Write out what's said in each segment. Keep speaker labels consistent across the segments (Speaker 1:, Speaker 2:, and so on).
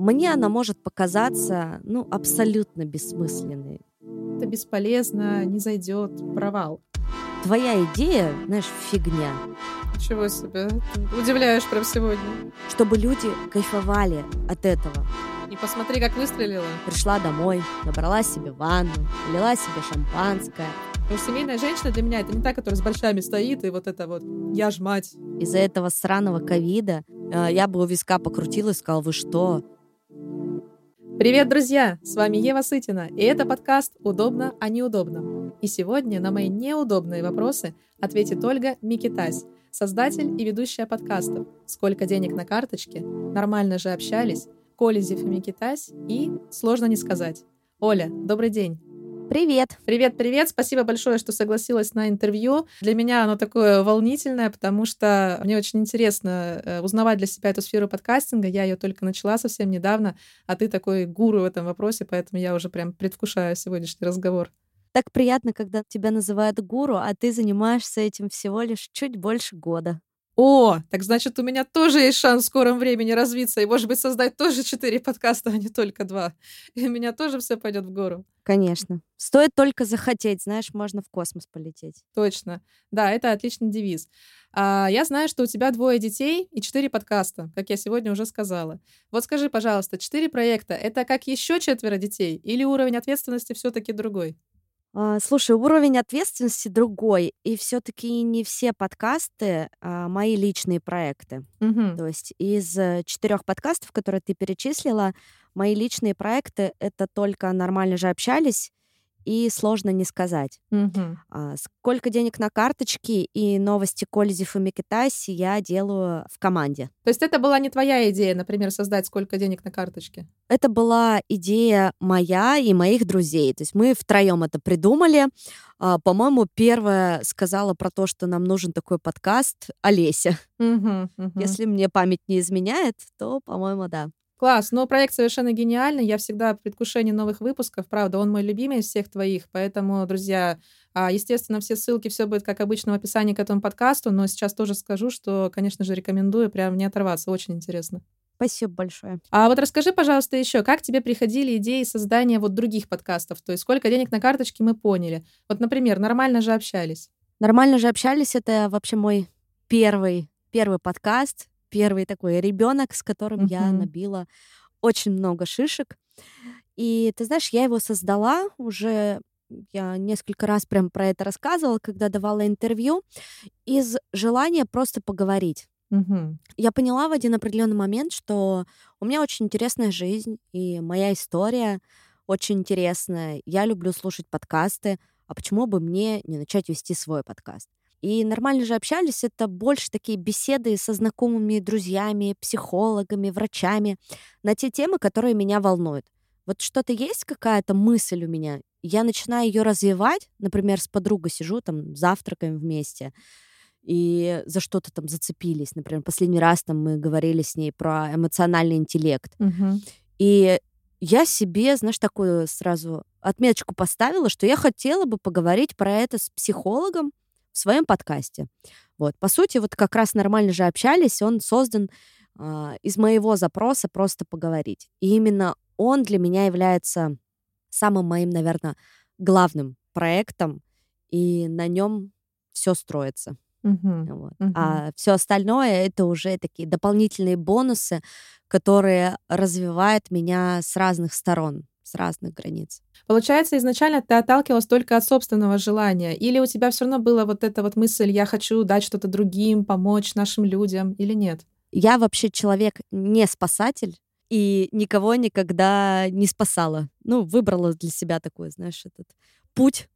Speaker 1: мне она может показаться, ну, абсолютно бессмысленной.
Speaker 2: Это бесполезно, не зайдет, провал.
Speaker 1: Твоя идея, знаешь, фигня.
Speaker 2: Чего себе, удивляешь прям сегодня.
Speaker 1: Чтобы люди кайфовали от этого.
Speaker 2: И посмотри, как выстрелила.
Speaker 1: Пришла домой, набрала себе ванну, лила себе шампанское.
Speaker 2: Потому что семейная женщина для меня это не та, которая с большами стоит, и вот это вот «я ж мать».
Speaker 1: Из-за этого сраного ковида э, я бы у виска покрутила и сказала, вы что?
Speaker 2: Привет, друзья! С вами Ева Сытина, и это подкаст «Удобно, а неудобно». И сегодня на мои неудобные вопросы ответит Ольга Микитась, создатель и ведущая подкастов «Сколько денег на карточке?», «Нормально же общались?», «Колезев и Микитась» и «Сложно не сказать». Оля, добрый день!
Speaker 1: Привет.
Speaker 2: Привет, привет. Спасибо большое, что согласилась на интервью. Для меня оно такое волнительное, потому что мне очень интересно э, узнавать для себя эту сферу подкастинга. Я ее только начала совсем недавно, а ты такой гуру в этом вопросе, поэтому я уже прям предвкушаю сегодняшний разговор.
Speaker 1: Так приятно, когда тебя называют гуру, а ты занимаешься этим всего лишь чуть больше года.
Speaker 2: О, так значит, у меня тоже есть шанс в скором времени развиться и, может быть, создать тоже четыре подкаста, а не только два. И у меня тоже все пойдет в гору.
Speaker 1: Конечно. Стоит только захотеть, знаешь, можно в космос полететь.
Speaker 2: Точно. Да, это отличный девиз. А, я знаю, что у тебя двое детей и четыре подкаста, как я сегодня уже сказала. Вот скажи, пожалуйста, четыре проекта — это как еще четверо детей или уровень ответственности все-таки другой?
Speaker 1: А, слушай, уровень ответственности другой, и все-таки не все подкасты а, мои личные проекты.
Speaker 2: Мгм.
Speaker 1: То есть из э, четырех подкастов, которые ты перечислила, мои личные проекты это только нормально же общались и сложно не сказать.
Speaker 2: Мгм.
Speaker 1: А, сколько денег на карточке и новости Кользев и Микитаси я делаю в команде.
Speaker 2: То есть это была не твоя идея, например, создать сколько денег на карточке?
Speaker 1: Это была идея моя и моих друзей. То есть мы втроем это придумали. А, По-моему, первая сказала про то, что нам нужен такой подкаст Олеся.
Speaker 2: Мгм, мгм.
Speaker 1: Если мне память не изменяет, то, по-моему, да.
Speaker 2: Класс, ну проект совершенно гениальный. Я всегда в предвкушении новых выпусков. Правда, он мой любимый из всех твоих. Поэтому, друзья, а, естественно, все ссылки, все будет как обычно в описании к этому подкасту. Но сейчас тоже скажу, что, конечно же, рекомендую прям не оторваться. Очень интересно.
Speaker 1: Спасибо большое.
Speaker 2: А вот расскажи, пожалуйста, еще, как тебе приходили идеи создания вот других подкастов? То есть сколько денег на карточке мы поняли. Вот, например, нормально же общались.
Speaker 1: Нормально же общались. Это вообще мой первый, первый подкаст, первый такой ребенок, с которым я
Speaker 2: Мгм.
Speaker 1: набила очень много шишек. И ты знаешь, я его создала уже, я несколько раз прям про это рассказывала, когда давала интервью, из желания просто поговорить.
Speaker 2: Мгм.
Speaker 1: Я поняла в один определенный момент, что у меня очень интересная жизнь, и моя история очень интересная. Я люблю слушать подкасты, а почему бы мне не начать вести свой подкаст? И нормально же общались, это больше такие беседы со знакомыми, друзьями, психологами, врачами на те темы, которые меня волнуют. Вот что-то есть, какая-то мысль у меня, я начинаю ее развивать, например, с подругой сижу, там, завтракаем вместе, и за что-то там зацепились. Например, последний раз там мы говорили с ней про эмоциональный интеллект.
Speaker 2: Мгм.
Speaker 1: И я себе, знаешь, такую сразу отметочку поставила, что я хотела бы поговорить про это с психологом в своем подкасте. Вот, по сути, вот как раз нормально же общались, он создан а, из моего запроса просто поговорить. И именно он для меня является самым моим, наверное, главным проектом, и на нем все строится.
Speaker 2: Мгм.
Speaker 1: Вот.
Speaker 2: Мгм.
Speaker 1: А все остальное это уже такие дополнительные бонусы, которые развивают меня с разных сторон, с разных границ.
Speaker 2: Получается, изначально ты отталкивалась только от собственного желания? Или у тебя все равно была вот эта вот мысль, я хочу дать что-то другим, помочь нашим людям, или нет?
Speaker 1: Я вообще человек не спасатель и никого никогда не спасала. Ну, выбрала для себя такой, знаешь, этот путь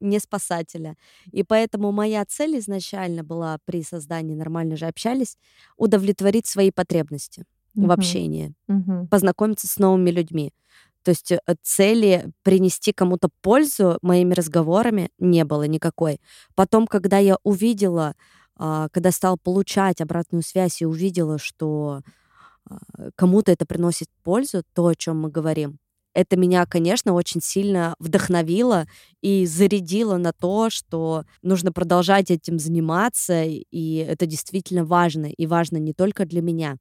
Speaker 1: не спасателя. И поэтому моя цель изначально была при создании «Нормально же общались» удовлетворить свои потребности в
Speaker 2: Мгм.
Speaker 1: общении.
Speaker 2: Мгм.
Speaker 1: познакомиться с новыми людьми. То есть э, цели принести кому-то пользу моими разговорами не было никакой. Потом, когда я увидела, а, когда стала получать обратную связь и увидела, что а, кому-то это приносит пользу, то, о чем мы говорим, это меня, конечно, очень сильно вдохновило и зарядило на то, что нужно продолжать этим заниматься, и это действительно важно. И важно не только для меня,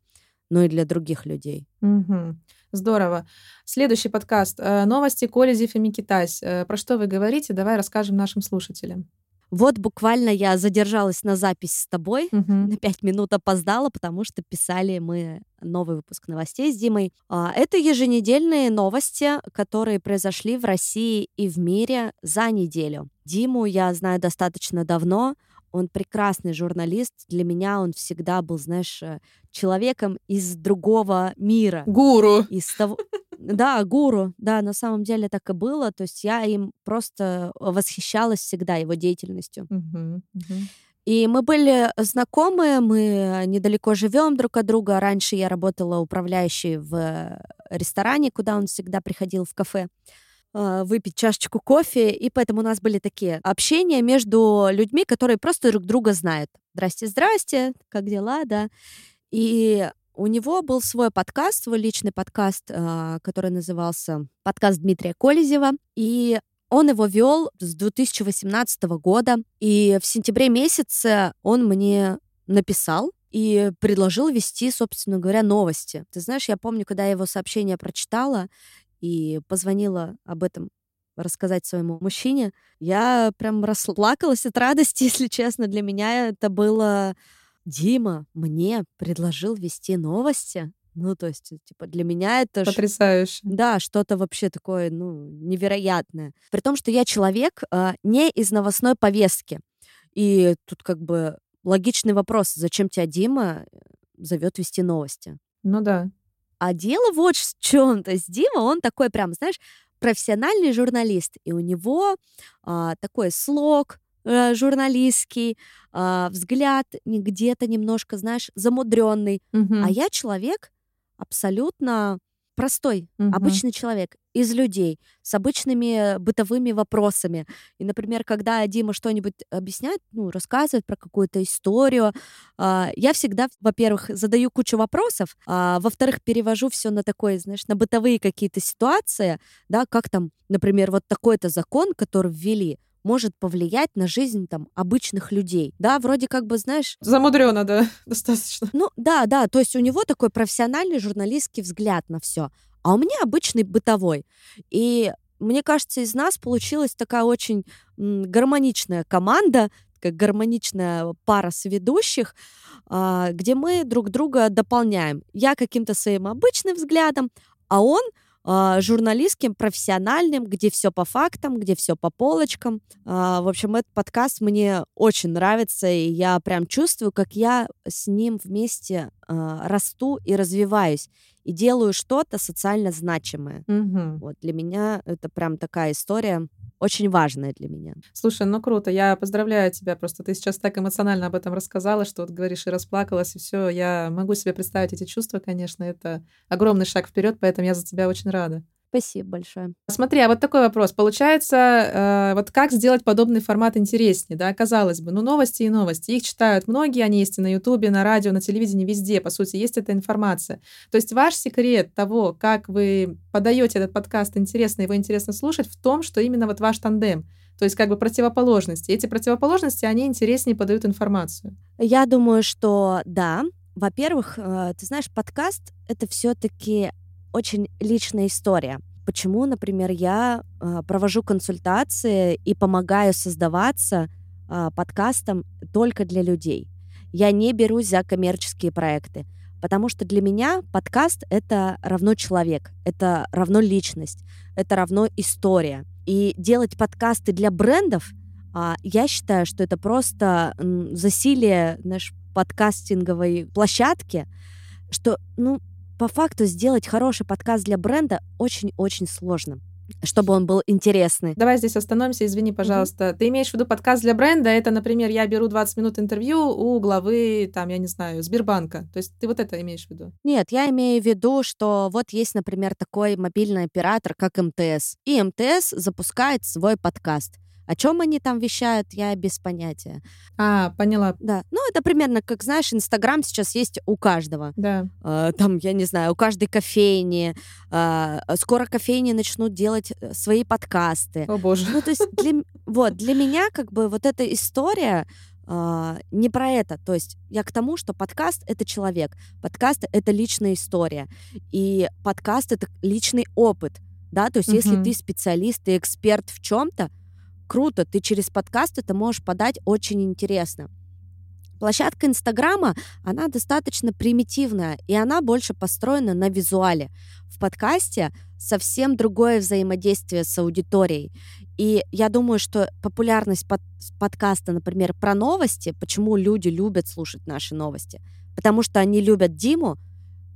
Speaker 1: но и для других людей.
Speaker 2: Угу. Здорово. Следующий подкаст. Э, новости Колезев и Микитась. Э, про что вы говорите? Давай расскажем нашим слушателям.
Speaker 1: Вот буквально я задержалась на запись с тобой,
Speaker 2: Угу.
Speaker 1: на пять минут опоздала, потому что писали мы новый выпуск новостей с Димой. А, Это еженедельные новости, которые произошли в России и в мире за неделю. Диму я знаю достаточно давно. Он прекрасный журналист. Для меня он всегда был, знаешь, э, человеком из другого мира.
Speaker 2: Гуру.
Speaker 1: Из того... Да, гуру, да, на самом деле так и было. То есть я им просто восхищалась всегда его деятельностью. И мы были знакомы, мы недалеко живем друг от друга. Раньше я работала управляющей в ресторане, куда он всегда приходил в кафе э, выпить чашечку кофе, и поэтому у нас были такие общения между людьми, которые просто друг друга знают. Здрасте, здрасте, как дела, да. И у него был свой подкаст, свой личный подкаст, э, который назывался «Подкаст Дмитрия Колезева». И он его вел с 2018 года. И в сентябре месяце он мне написал и предложил вести, собственно говоря, новости. Ты знаешь, я помню, когда я его сообщение прочитала и позвонила об этом рассказать своему мужчине, я прям расплакалась от радости, если честно. Для меня это было... Дима мне предложил вести новости. Ну, то есть, типа, для меня это...
Speaker 2: Потрясающе.
Speaker 1: да, что-то вообще такое, ну, невероятное. При том, что я человек а, не из новостной повестки. И тут как бы логичный вопрос, зачем тебя Дима зовет вести новости?
Speaker 2: Ну да.
Speaker 1: А дело вот в чем. То есть Дима, он такой прям, знаешь, профессиональный журналист. И у него а, такой слог э, журналистский, а, взгляд где-то немножко, знаешь, замудренный.
Speaker 2: Мгм,
Speaker 1: А я человек абсолютно простой,
Speaker 2: мгм.
Speaker 1: обычный человек из людей с обычными бытовыми вопросами. И, например, когда Дима что-нибудь объясняет, ну, рассказывает про какую-то историю, а, я всегда, во-первых, задаю кучу вопросов, а во-вторых, перевожу все на такое, знаешь, на бытовые какие-то ситуации, да, как там, например, вот такой-то закон, который ввели, может повлиять на жизнь там обычных людей. Да, вроде как бы, знаешь,
Speaker 2: Замудрено, да, достаточно.
Speaker 1: ну да, да, то есть у него такой профессиональный журналистский взгляд на все, а у меня обычный бытовой. И мне кажется, из нас получилась такая очень гармоничная команда, такая гармоничная пара соведущих, а, где мы друг друга дополняем. Я каким-то своим обычным взглядом, а он а, журналистским, профессиональным, где все по фактам, где все по полочкам. А, В общем, этот подкаст мне очень нравится, и я прям чувствую, как я с ним вместе а, расту и развиваюсь, и делаю что-то социально значимое.
Speaker 2: Мгм.
Speaker 1: Вот для меня это прям такая история очень важная для меня.
Speaker 2: Слушай, ну круто, я поздравляю тебя, просто ты сейчас так эмоционально об этом рассказала, что вот говоришь и расплакалась, и все, я могу себе представить эти чувства, конечно, это огромный шаг вперед, поэтому я за тебя очень рада.
Speaker 1: Спасибо большое.
Speaker 2: Смотри, а вот такой вопрос. Получается, э, вот как сделать подобный формат интереснее, да? Казалось бы, ну новости и новости. Их читают многие, они есть и на Ютубе, на радио, на телевидении, везде, по сути, есть эта информация. То есть ваш секрет того, как вы подаете этот подкаст интересно, его интересно слушать, в том, что именно вот ваш тандем. То есть как бы противоположности. Эти противоположности, они интереснее подают информацию.
Speaker 1: Я думаю, что да. Во-первых, э, ты знаешь, подкаст — это все-таки очень личная история. Почему, например, я э, провожу консультации и помогаю создаваться э, подкастом только для людей. Я не берусь за коммерческие проекты, потому что для меня подкаст — это равно человек, это равно личность, это равно история. И делать подкасты для брендов, а, я считаю, что это просто засилие наш подкастинговой площадки, что, ну, по факту сделать хороший подкаст для бренда очень-очень сложно, чтобы он был интересный.
Speaker 2: Давай здесь остановимся, извини, пожалуйста. Ты имеешь в виду подкаст для бренда? Это, например, я беру 20 минут интервью у главы, там, я не знаю, Сбербанка. То есть ты вот это имеешь в виду?
Speaker 1: Нет, я имею в виду, что вот есть, например, такой мобильный оператор, как МТС. И МТС запускает свой подкаст. О чем они там вещают, я без понятия.
Speaker 2: А, поняла.
Speaker 1: Да, ну это примерно, как знаешь, Инстаграм сейчас есть у каждого.
Speaker 2: Да.
Speaker 1: А, там, я не знаю, у каждой кофейни. а, скоро кофейни начнут делать э, свои подкасты.
Speaker 2: О боже.
Speaker 1: Ну, то есть, для, вот, для меня, как бы, вот эта история а, не про это. То есть я к тому, что подкаст — это человек, подкаст — это личная история, и подкаст — это личный опыт, да, то есть uh-huh. если ты специалист, ты эксперт в чем-то, круто, ты через подкаст это можешь подать очень интересно. Площадка Инстаграма, она достаточно примитивная, и она больше построена на визуале. В подкасте совсем другое взаимодействие с аудиторией. И я думаю, что популярность под, подкаста, например, про новости, почему люди любят слушать наши новости, потому что они любят Диму,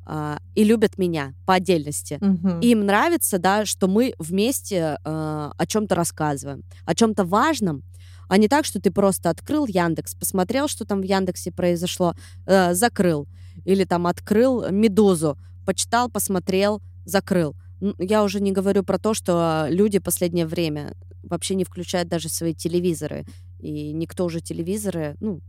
Speaker 1: Uh, и любят меня по отдельности.
Speaker 2: Угу.
Speaker 1: И им нравится, да, что мы вместе uh, о чем-то рассказываем, о чем-то важном, а не так, что ты просто открыл Яндекс, посмотрел, что там в Яндексе произошло, э, закрыл. Или там открыл Медузу, почитал, посмотрел, закрыл. Я уже не говорю про то, что люди последнее время вообще не включают даже свои телевизоры. И никто уже телевизоры, ну,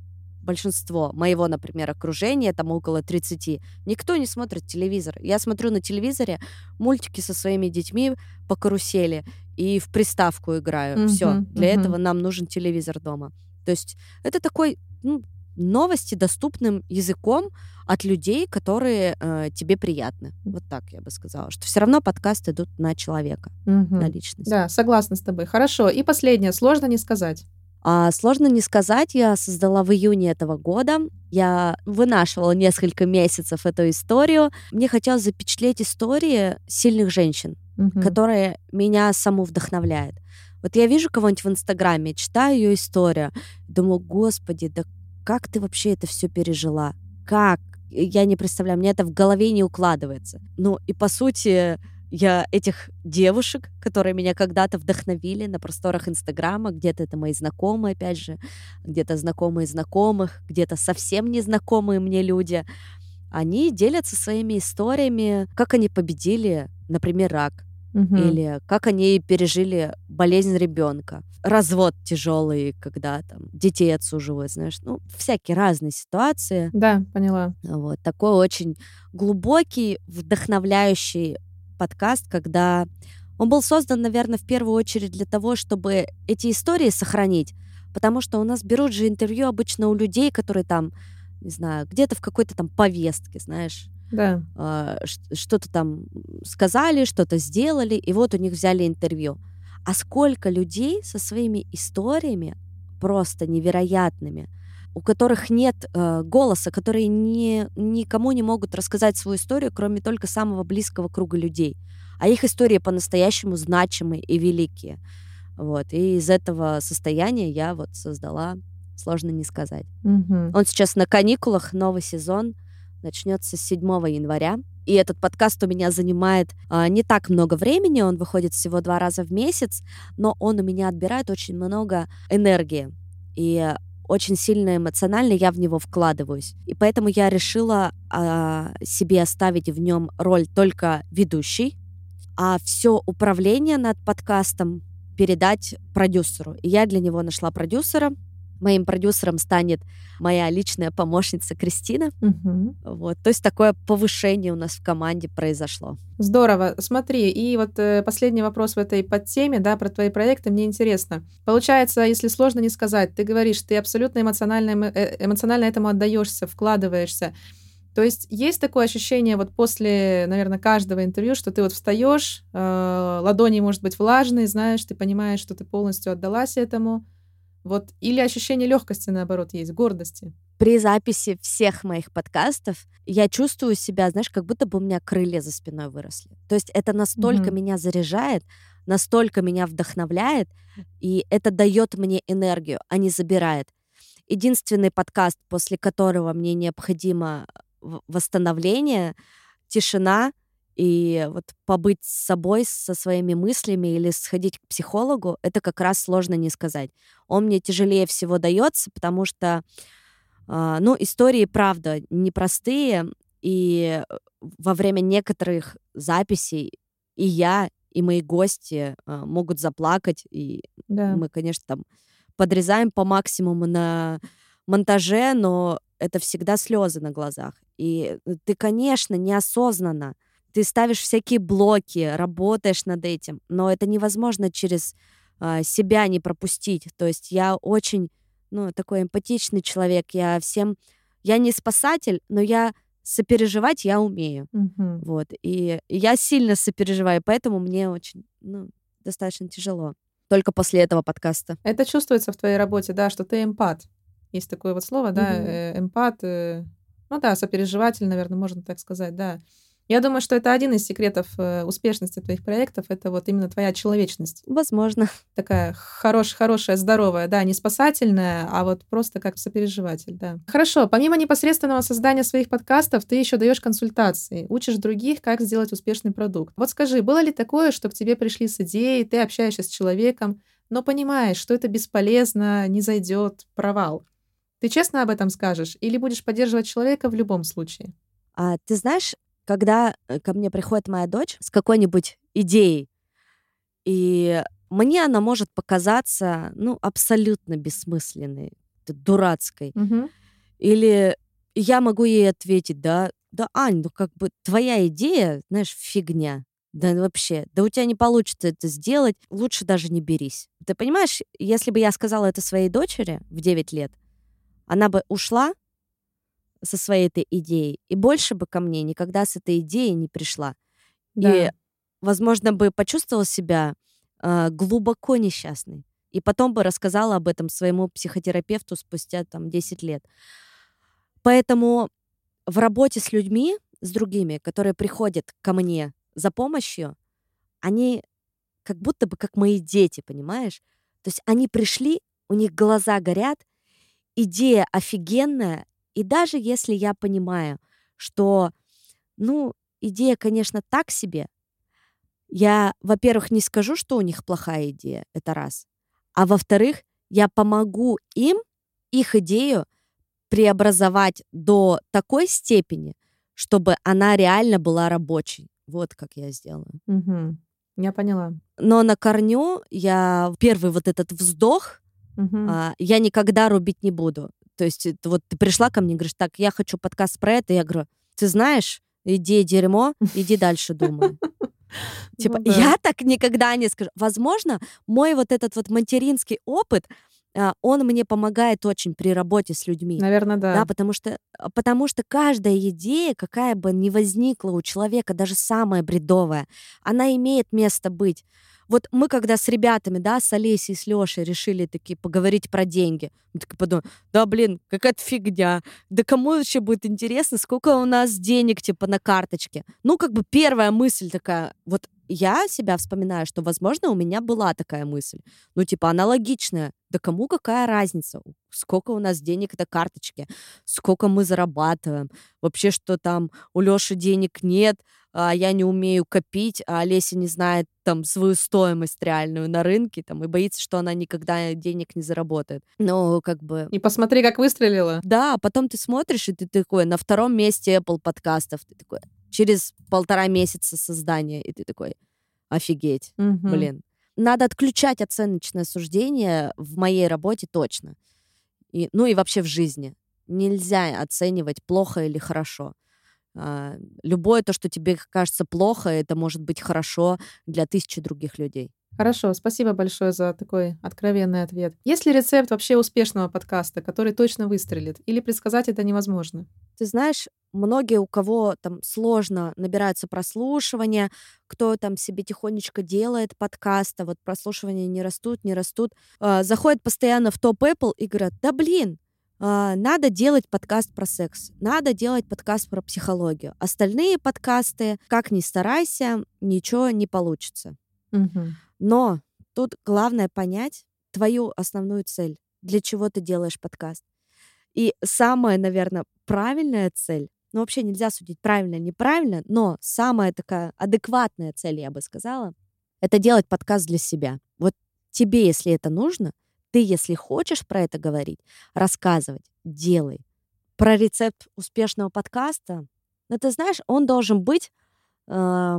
Speaker 1: большинство моего, например, окружения, там около 30, никто не смотрит телевизор. Я смотрю на телевизоре мультики со своими детьми по карусели и в приставку играю. Mm-hmm, Все. Для mm-hmm. этого нам нужен телевизор дома. То есть это такой ну, новости доступным языком от людей, которые э, тебе приятны. Вот так я бы сказала, что все равно подкасты идут на человека,
Speaker 2: угу.
Speaker 1: на личность.
Speaker 2: Да, согласна с тобой. Хорошо. И последнее, сложно не сказать.
Speaker 1: А, сложно не сказать, я создала в июне этого года. Я вынашивала несколько месяцев эту историю. Мне хотелось запечатлеть истории сильных женщин, угу. которые меня саму вдохновляют. Вот я вижу кого-нибудь в Инстаграме, читаю ее историю, думаю, господи, да как ты вообще это все пережила? Как? Я не представляю, мне это в голове не укладывается. Ну и по сути, я этих девушек, которые меня когда-то вдохновили на просторах Инстаграма, где-то это мои знакомые, опять же, где-то знакомые знакомых, где-то совсем незнакомые мне люди, они делятся своими историями, как они победили, например, рак, угу. или как они пережили болезнь ребенка, развод тяжелый, когда там детей отсуживают, знаешь, ну всякие разные ситуации.
Speaker 2: Да, поняла.
Speaker 1: Вот такой очень глубокий, вдохновляющий подкаст, когда он был создан, наверное, в первую очередь для того, чтобы эти истории сохранить, потому что у нас берут же интервью обычно у людей, которые там, не знаю, где-то в какой-то там повестке, знаешь,
Speaker 2: да.
Speaker 1: э, что-то там сказали, что-то сделали, и вот у них взяли интервью. А сколько людей со своими историями просто невероятными, у которых нет э, голоса, которые не, никому не могут рассказать свою историю, кроме только самого близкого круга людей. А их истории по-настоящему значимые и великие. Вот. И из этого состояния я вот создала, сложно не сказать.
Speaker 2: Угу.
Speaker 1: Он сейчас на каникулах, новый сезон начнется с 7 января. И этот подкаст у меня занимает а, не так много времени, он выходит всего два раза в месяц, но он у меня отбирает очень много энергии. И очень сильно эмоционально я в него вкладываюсь. И поэтому я решила э, себе оставить в нем роль только ведущей, а все управление над подкастом передать продюсеру. И я для него нашла продюсера, Моим продюсером станет моя личная помощница Кристина.
Speaker 2: Угу.
Speaker 1: Вот, то есть такое повышение у нас в команде произошло.
Speaker 2: Здорово. Смотри, и вот э, последний вопрос в этой подтеме, да, про твои проекты, мне интересно. Получается, если сложно не сказать, ты говоришь, ты абсолютно эмоционально, э, эмоционально этому отдаешься, вкладываешься. То есть есть такое ощущение вот после, наверное, каждого интервью, что ты вот встаешь, э, ладони, может быть, влажные, знаешь, ты понимаешь, что ты полностью отдалась этому, вот или ощущение легкости, наоборот, есть, гордости.
Speaker 1: При записи всех моих подкастов я чувствую себя, знаешь, как будто бы у меня крылья за спиной выросли. То есть это настолько mm-hmm. меня заряжает, настолько меня вдохновляет, и это дает мне энергию, а не забирает. Единственный подкаст, после которого мне необходимо восстановление, тишина — и вот побыть с собой, со своими мыслями или сходить к психологу, это как раз сложно не сказать. Он мне тяжелее всего дается, потому что, э, ну, истории, правда, непростые, и во время некоторых записей и я, и мои гости э, могут заплакать, и
Speaker 2: да.
Speaker 1: мы, конечно, там подрезаем по максимуму на монтаже, но это всегда слезы на глазах. И ты, конечно, неосознанно ты ставишь всякие блоки, работаешь над этим, но это невозможно через э, себя не пропустить. То есть я очень ну, такой эмпатичный человек. Я всем... Я не спасатель, но я сопереживать я умею.
Speaker 2: Мгм.
Speaker 1: Вот. И я сильно сопереживаю, поэтому мне очень, ну, достаточно тяжело. Только после этого подкаста.
Speaker 2: Это чувствуется в твоей работе, да, что ты эмпат. Есть такое вот слово, да, э, эмпат. э, Ну да, сопереживатель, наверное, можно так сказать, да. Я думаю, что это один из секретов э, успешности твоих проектов. Это вот именно твоя человечность.
Speaker 1: Возможно.
Speaker 2: Такая хорош, хорошая, здоровая, да, не спасательная, а вот просто как сопереживатель, да. Хорошо, помимо непосредственного создания своих подкастов, ты еще даешь консультации, учишь других, как сделать успешный продукт. Вот скажи, было ли такое, что к тебе пришли с идеей, ты общаешься с человеком, но понимаешь, что это бесполезно, не зайдет, провал. Ты честно об этом скажешь или будешь поддерживать человека в любом случае?
Speaker 1: А ты знаешь, когда э, ко мне приходит моя дочь с какой-нибудь идеей, и мне она может показаться, ну, абсолютно бессмысленной, дурацкой.
Speaker 2: Мгм.
Speaker 1: Или я могу ей ответить, да, да, Ань, ну как бы твоя идея, знаешь, фигня. Да вообще, да у тебя не получится это сделать, лучше даже не берись. Ты понимаешь, если бы я сказала это своей дочери в 9 лет, она бы ушла со своей этой идеей и больше бы ко мне никогда с этой идеей не пришла. И,
Speaker 2: Да.
Speaker 1: возможно, бы почувствовала себя а, глубоко несчастной. И потом бы рассказала об этом своему психотерапевту спустя там 10 лет. Поэтому в работе с людьми, с другими, которые приходят ко мне за помощью, они как будто бы как мои дети, понимаешь? То есть они пришли, у них глаза горят, идея офигенная, и даже если я понимаю, что, ну, идея, конечно, так себе, я, во-первых, не скажу, что у них плохая идея, это раз. А во-вторых, я помогу им их идею преобразовать до такой степени, чтобы она реально была рабочей. Вот как я сделаю.
Speaker 2: Мгм. Я поняла.
Speaker 1: Но на корню я первый вот этот вздох
Speaker 2: Мгм.
Speaker 1: а, я никогда рубить не буду. То есть это вот ты пришла ко мне и говоришь, так, я хочу подкаст про это, я говорю, ты знаешь, идея дерьмо, иди дальше думай. Типа,
Speaker 2: Ну
Speaker 1: я так никогда не скажу. Возможно, мой вот этот вот материнский опыт, а, он мне помогает очень при работе с людьми.
Speaker 2: Наверное, да.
Speaker 1: Да, потому что, а, потому что каждая идея, какая бы ни возникла у человека, даже самая бредовая, она имеет место быть. Вот мы когда с ребятами, да, с Олесей, с Лешей решили такие поговорить про деньги, мы такие подумали, да, блин, какая-то фигня, да кому вообще будет интересно, сколько у нас денег, типа, на карточке. Ну, как бы первая мысль такая, вот я себя вспоминаю, что, возможно, у меня была такая мысль, ну, типа, аналогичная, да кому какая разница, сколько у нас денег на карточке, сколько мы зарабатываем, вообще, что там у Лёши денег нет, а я не умею копить, а Олеся не знает там свою стоимость реальную на рынке, там, и боится, что она никогда денег не заработает. Ну, как бы...
Speaker 2: И посмотри, как выстрелила.
Speaker 1: Да, потом ты смотришь, и ты такой на втором месте Apple подкастов, ты такой через полтора месяца создания, и ты такой, офигеть,
Speaker 2: Мгм.
Speaker 1: блин. Надо отключать оценочное суждение в моей работе точно. И, ну и вообще в жизни. Нельзя оценивать плохо или хорошо. А, любое то, что тебе кажется плохо, это может быть хорошо для тысячи других людей.
Speaker 2: Хорошо, спасибо большое за такой откровенный ответ. Есть ли рецепт вообще успешного подкаста, который точно выстрелит? Или предсказать это невозможно?
Speaker 1: Ты знаешь, многие, у кого там сложно набираются прослушивания, кто там себе тихонечко делает подкаст, а вот прослушивания не растут, не растут, а, заходят постоянно в топ Apple и говорят, да блин, надо делать подкаст про секс, надо делать подкаст про психологию. Остальные подкасты, как ни старайся, ничего не получится.
Speaker 2: Мгм.
Speaker 1: Но тут главное понять твою основную цель, для чего ты делаешь подкаст. И самая, наверное, правильная цель, ну вообще нельзя судить правильно, неправильно, но самая такая адекватная цель, я бы сказала, это делать подкаст для себя. Вот тебе, если это нужно, ты, если хочешь про это говорить, рассказывать, делай. Про рецепт успешного подкаста, ну ты знаешь, он должен быть э,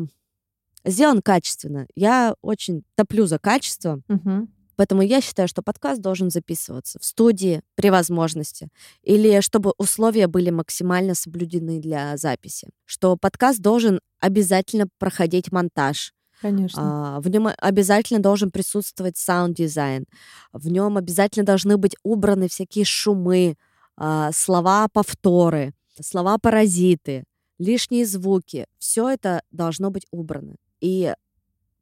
Speaker 1: сделан качественно. Я очень топлю за качество,
Speaker 2: Мгм.
Speaker 1: поэтому я считаю, что подкаст должен записываться в студии при возможности, или чтобы условия были максимально соблюдены для записи, что подкаст должен обязательно проходить монтаж,
Speaker 2: Конечно.
Speaker 1: А, в нем обязательно должен присутствовать саунд-дизайн. В нем обязательно должны быть убраны всякие шумы, а, слова-повторы, слова-паразиты, лишние звуки. Все это должно быть убрано. И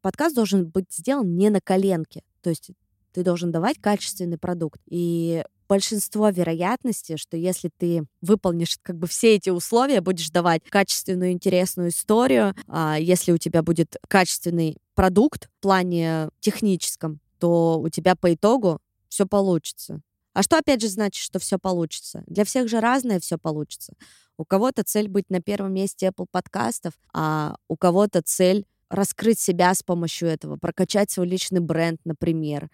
Speaker 1: подкаст должен быть сделан не на коленке. То есть ты должен давать качественный продукт. И большинство вероятности, что если ты выполнишь как бы все эти условия, будешь давать качественную, интересную историю, а если у тебя будет качественный продукт в плане техническом, то у тебя по итогу все получится. А что опять же значит, что все получится? Для всех же разное все получится. У кого-то цель быть на первом месте Apple подкастов, а у кого-то цель раскрыть себя с помощью этого, прокачать свой личный бренд, например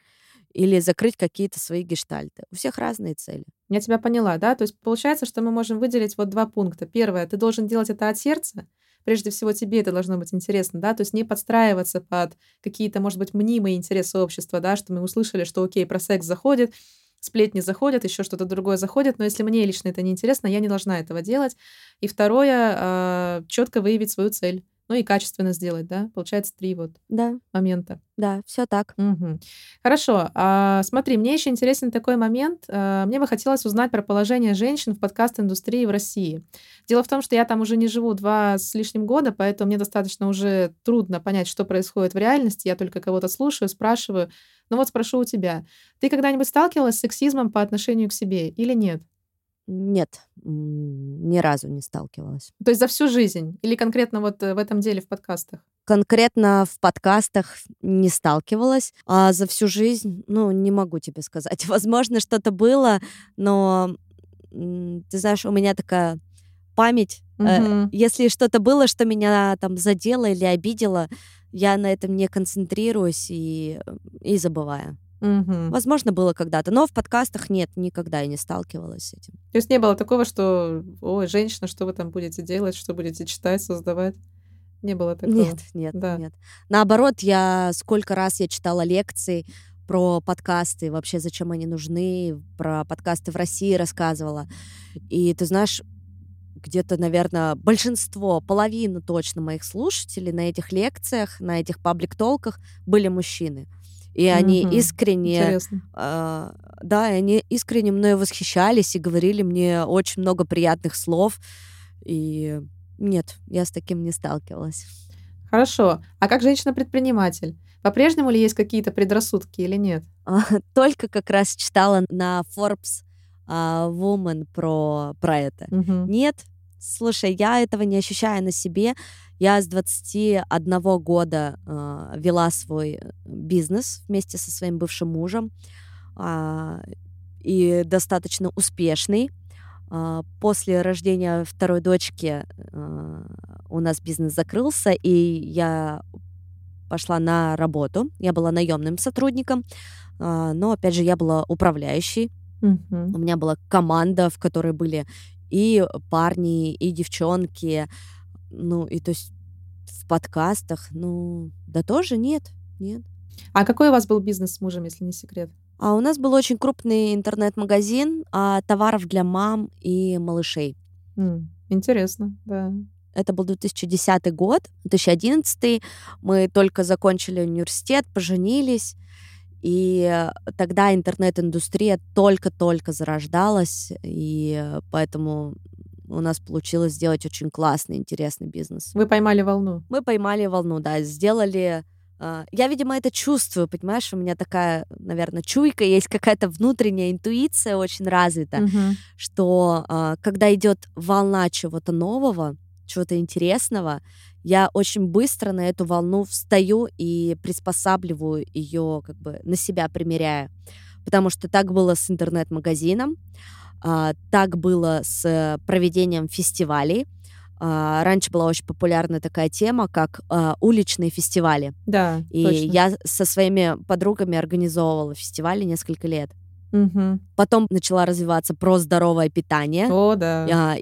Speaker 1: или закрыть какие-то свои гештальты. У всех разные цели.
Speaker 2: Я тебя поняла, да? То есть получается, что мы можем выделить вот два пункта. Первое, ты должен делать это от сердца. Прежде всего, тебе это должно быть интересно, да, то есть не подстраиваться под какие-то, может быть, мнимые интересы общества, да, что мы услышали, что окей, про секс заходит, сплетни заходят, еще что-то другое заходит, но если мне лично это не интересно, я не должна этого делать. И второе, а, четко выявить свою цель ну и качественно сделать, да? Получается три вот
Speaker 1: да.
Speaker 2: момента.
Speaker 1: Да, все так.
Speaker 2: Угу. Хорошо. А, смотри, мне еще интересен такой момент. А, мне бы хотелось узнать про положение женщин в подкаст-индустрии в России. Дело в том, что я там уже не живу два с лишним года, поэтому мне достаточно уже трудно понять, что происходит в реальности. Я только кого-то слушаю, спрашиваю. Ну вот спрошу у тебя. Ты когда-нибудь сталкивалась с сексизмом по отношению к себе или нет?
Speaker 1: Нет, ни разу не сталкивалась.
Speaker 2: То есть за всю жизнь? Или конкретно вот э, в этом деле в подкастах?
Speaker 1: Конкретно в подкастах не сталкивалась, а за всю жизнь, ну, не могу тебе сказать. Возможно, что-то было, но ты знаешь, у меня такая память. Угу. Если что-то было, что меня там задело или обидело, я на этом не концентрируюсь и, и забываю.
Speaker 2: Угу.
Speaker 1: Возможно, было когда-то, но в подкастах нет, никогда я не сталкивалась с этим.
Speaker 2: То есть не было такого, что, ой, женщина, что вы там будете делать, что будете читать, создавать? Не было такого?
Speaker 1: Нет, нет, да. нет. Наоборот, я сколько раз я читала лекции про подкасты, вообще зачем они нужны, про подкасты в России рассказывала. И ты знаешь, где-то, наверное, большинство, половина точно моих слушателей на этих лекциях, на этих паблик-толках были мужчины. И они угу. искренне, э, да, и они искренне мной восхищались и говорили мне очень много приятных слов. И нет, я с таким не сталкивалась.
Speaker 2: Хорошо. А как женщина-предприниматель? По-прежнему ли есть какие-то предрассудки или нет?
Speaker 1: Только как раз читала на Forbes uh, Woman про, про это.
Speaker 2: Угу.
Speaker 1: Нет, слушай, я этого не ощущаю на себе. Я с 21 года э, вела свой э, бизнес вместе со своим бывшим мужем э, и достаточно успешный. Э, после рождения второй дочки э, у нас бизнес закрылся, и я пошла на работу. Я была наемным сотрудником, но опять же я была управляющей.
Speaker 2: Uh-huh.
Speaker 1: У меня была команда, в которой были и парни, и девчонки. Ну, и то есть в подкастах, ну, да тоже нет, нет.
Speaker 2: А какой у вас был бизнес с мужем, если не секрет?
Speaker 1: А у нас был очень крупный интернет-магазин а, товаров для мам и малышей.
Speaker 2: Mm, интересно, да.
Speaker 1: Это был 2010 год, 2011 мы только закончили университет, поженились, и тогда интернет-индустрия только-только зарождалась, и поэтому у нас получилось сделать очень классный, интересный бизнес.
Speaker 2: Вы поймали волну?
Speaker 1: Мы поймали волну, да, сделали... Uh, я, видимо, это чувствую, понимаешь, у меня такая, наверное, чуйка, есть какая-то внутренняя интуиция очень развита,
Speaker 2: uh-huh.
Speaker 1: что uh, когда идет волна чего-то нового, чего-то интересного, я очень быстро на эту волну встаю и приспосабливаю ее, как бы на себя примеряя. Потому что так было с интернет-магазином, а, так было с проведением фестивалей. А, раньше была очень популярна такая тема, как а, уличные фестивали.
Speaker 2: Да,
Speaker 1: И
Speaker 2: точно.
Speaker 1: я со своими подругами организовывала фестивали несколько лет.
Speaker 2: Угу.
Speaker 1: Потом начала развиваться про здоровое питание.
Speaker 2: О, да.
Speaker 1: Я,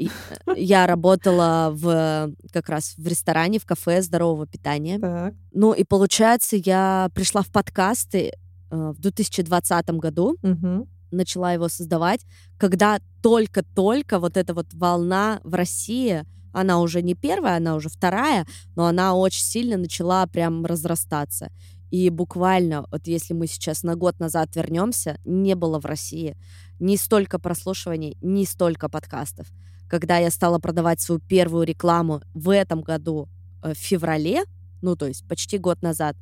Speaker 1: я работала в как раз в ресторане, в кафе здорового питания.
Speaker 2: Так.
Speaker 1: Ну и получается, я пришла в подкасты э, в 2020 году.
Speaker 2: Угу
Speaker 1: начала его создавать, когда только-только вот эта вот волна в России Она уже не первая, она уже вторая, но она очень сильно начала прям разрастаться. И буквально, вот если мы сейчас на год назад вернемся, не было в России ни столько прослушиваний, ни столько подкастов. Когда я стала продавать свою первую рекламу в этом году, э, в феврале, ну, то есть почти год назад,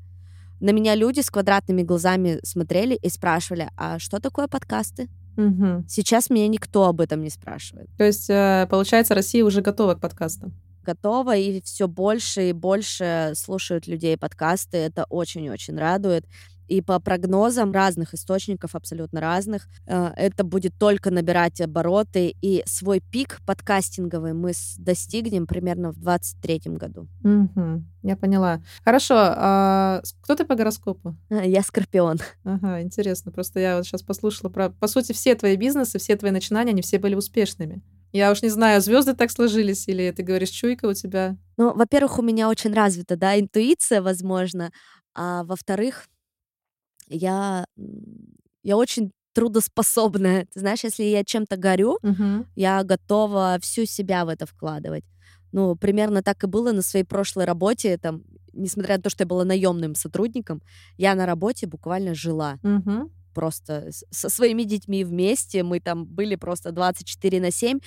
Speaker 1: на меня люди с квадратными глазами смотрели и спрашивали, а что такое подкасты?
Speaker 2: Мгм.
Speaker 1: Сейчас меня никто об этом не спрашивает.
Speaker 2: То есть, э, получается, Россия уже готова к подкастам.
Speaker 1: Готова, и все больше и больше слушают людей подкасты. Это очень-очень радует. И по прогнозам разных источников, абсолютно разных, э, это будет только набирать обороты. И свой пик подкастинговый мы достигнем примерно в 2023 году.
Speaker 2: Мгм. Я поняла. Хорошо. а кто ты по гороскопу?
Speaker 1: Я скорпион.
Speaker 2: Ага, интересно. Просто я вот сейчас послушала про... По сути, все твои бизнесы, все твои начинания, они все были успешными. Я уж не знаю, звезды так сложились, или ты говоришь, чуйка у тебя.
Speaker 1: Ну, во-первых, у меня очень развита, да, интуиция, возможно. А во-вторых, я, я очень трудоспособная. Ты знаешь, если я чем-то горю,
Speaker 2: Мгм.
Speaker 1: я готова всю себя в это вкладывать. Ну, примерно так и было на своей прошлой работе. Там, несмотря на то, что я была наемным сотрудником, я на работе буквально жила
Speaker 2: Мгм.
Speaker 1: Просто со своими детьми вместе. Мы там были просто 24 на 7.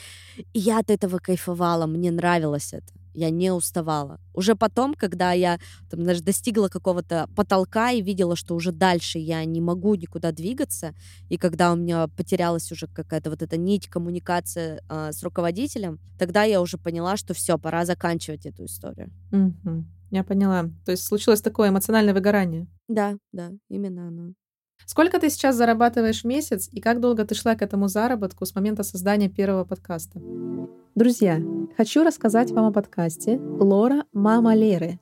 Speaker 1: И я от этого кайфовала, мне нравилось это. Я не уставала. Уже потом, когда я там, знаешь, достигла какого-то потолка и видела, что уже дальше я не могу никуда двигаться, и когда у меня потерялась уже какая-то вот эта нить коммуникация а, с руководителем, тогда я уже поняла, что все, пора заканчивать эту историю.
Speaker 2: Мгм. Я поняла. То есть случилось такое эмоциональное выгорание.
Speaker 1: Да, да, именно оно.
Speaker 2: Сколько ты сейчас зарабатываешь в месяц и как долго ты шла к этому заработку с момента создания первого подкаста? Друзья, хочу рассказать вам о подкасте «Лора. Мама Леры».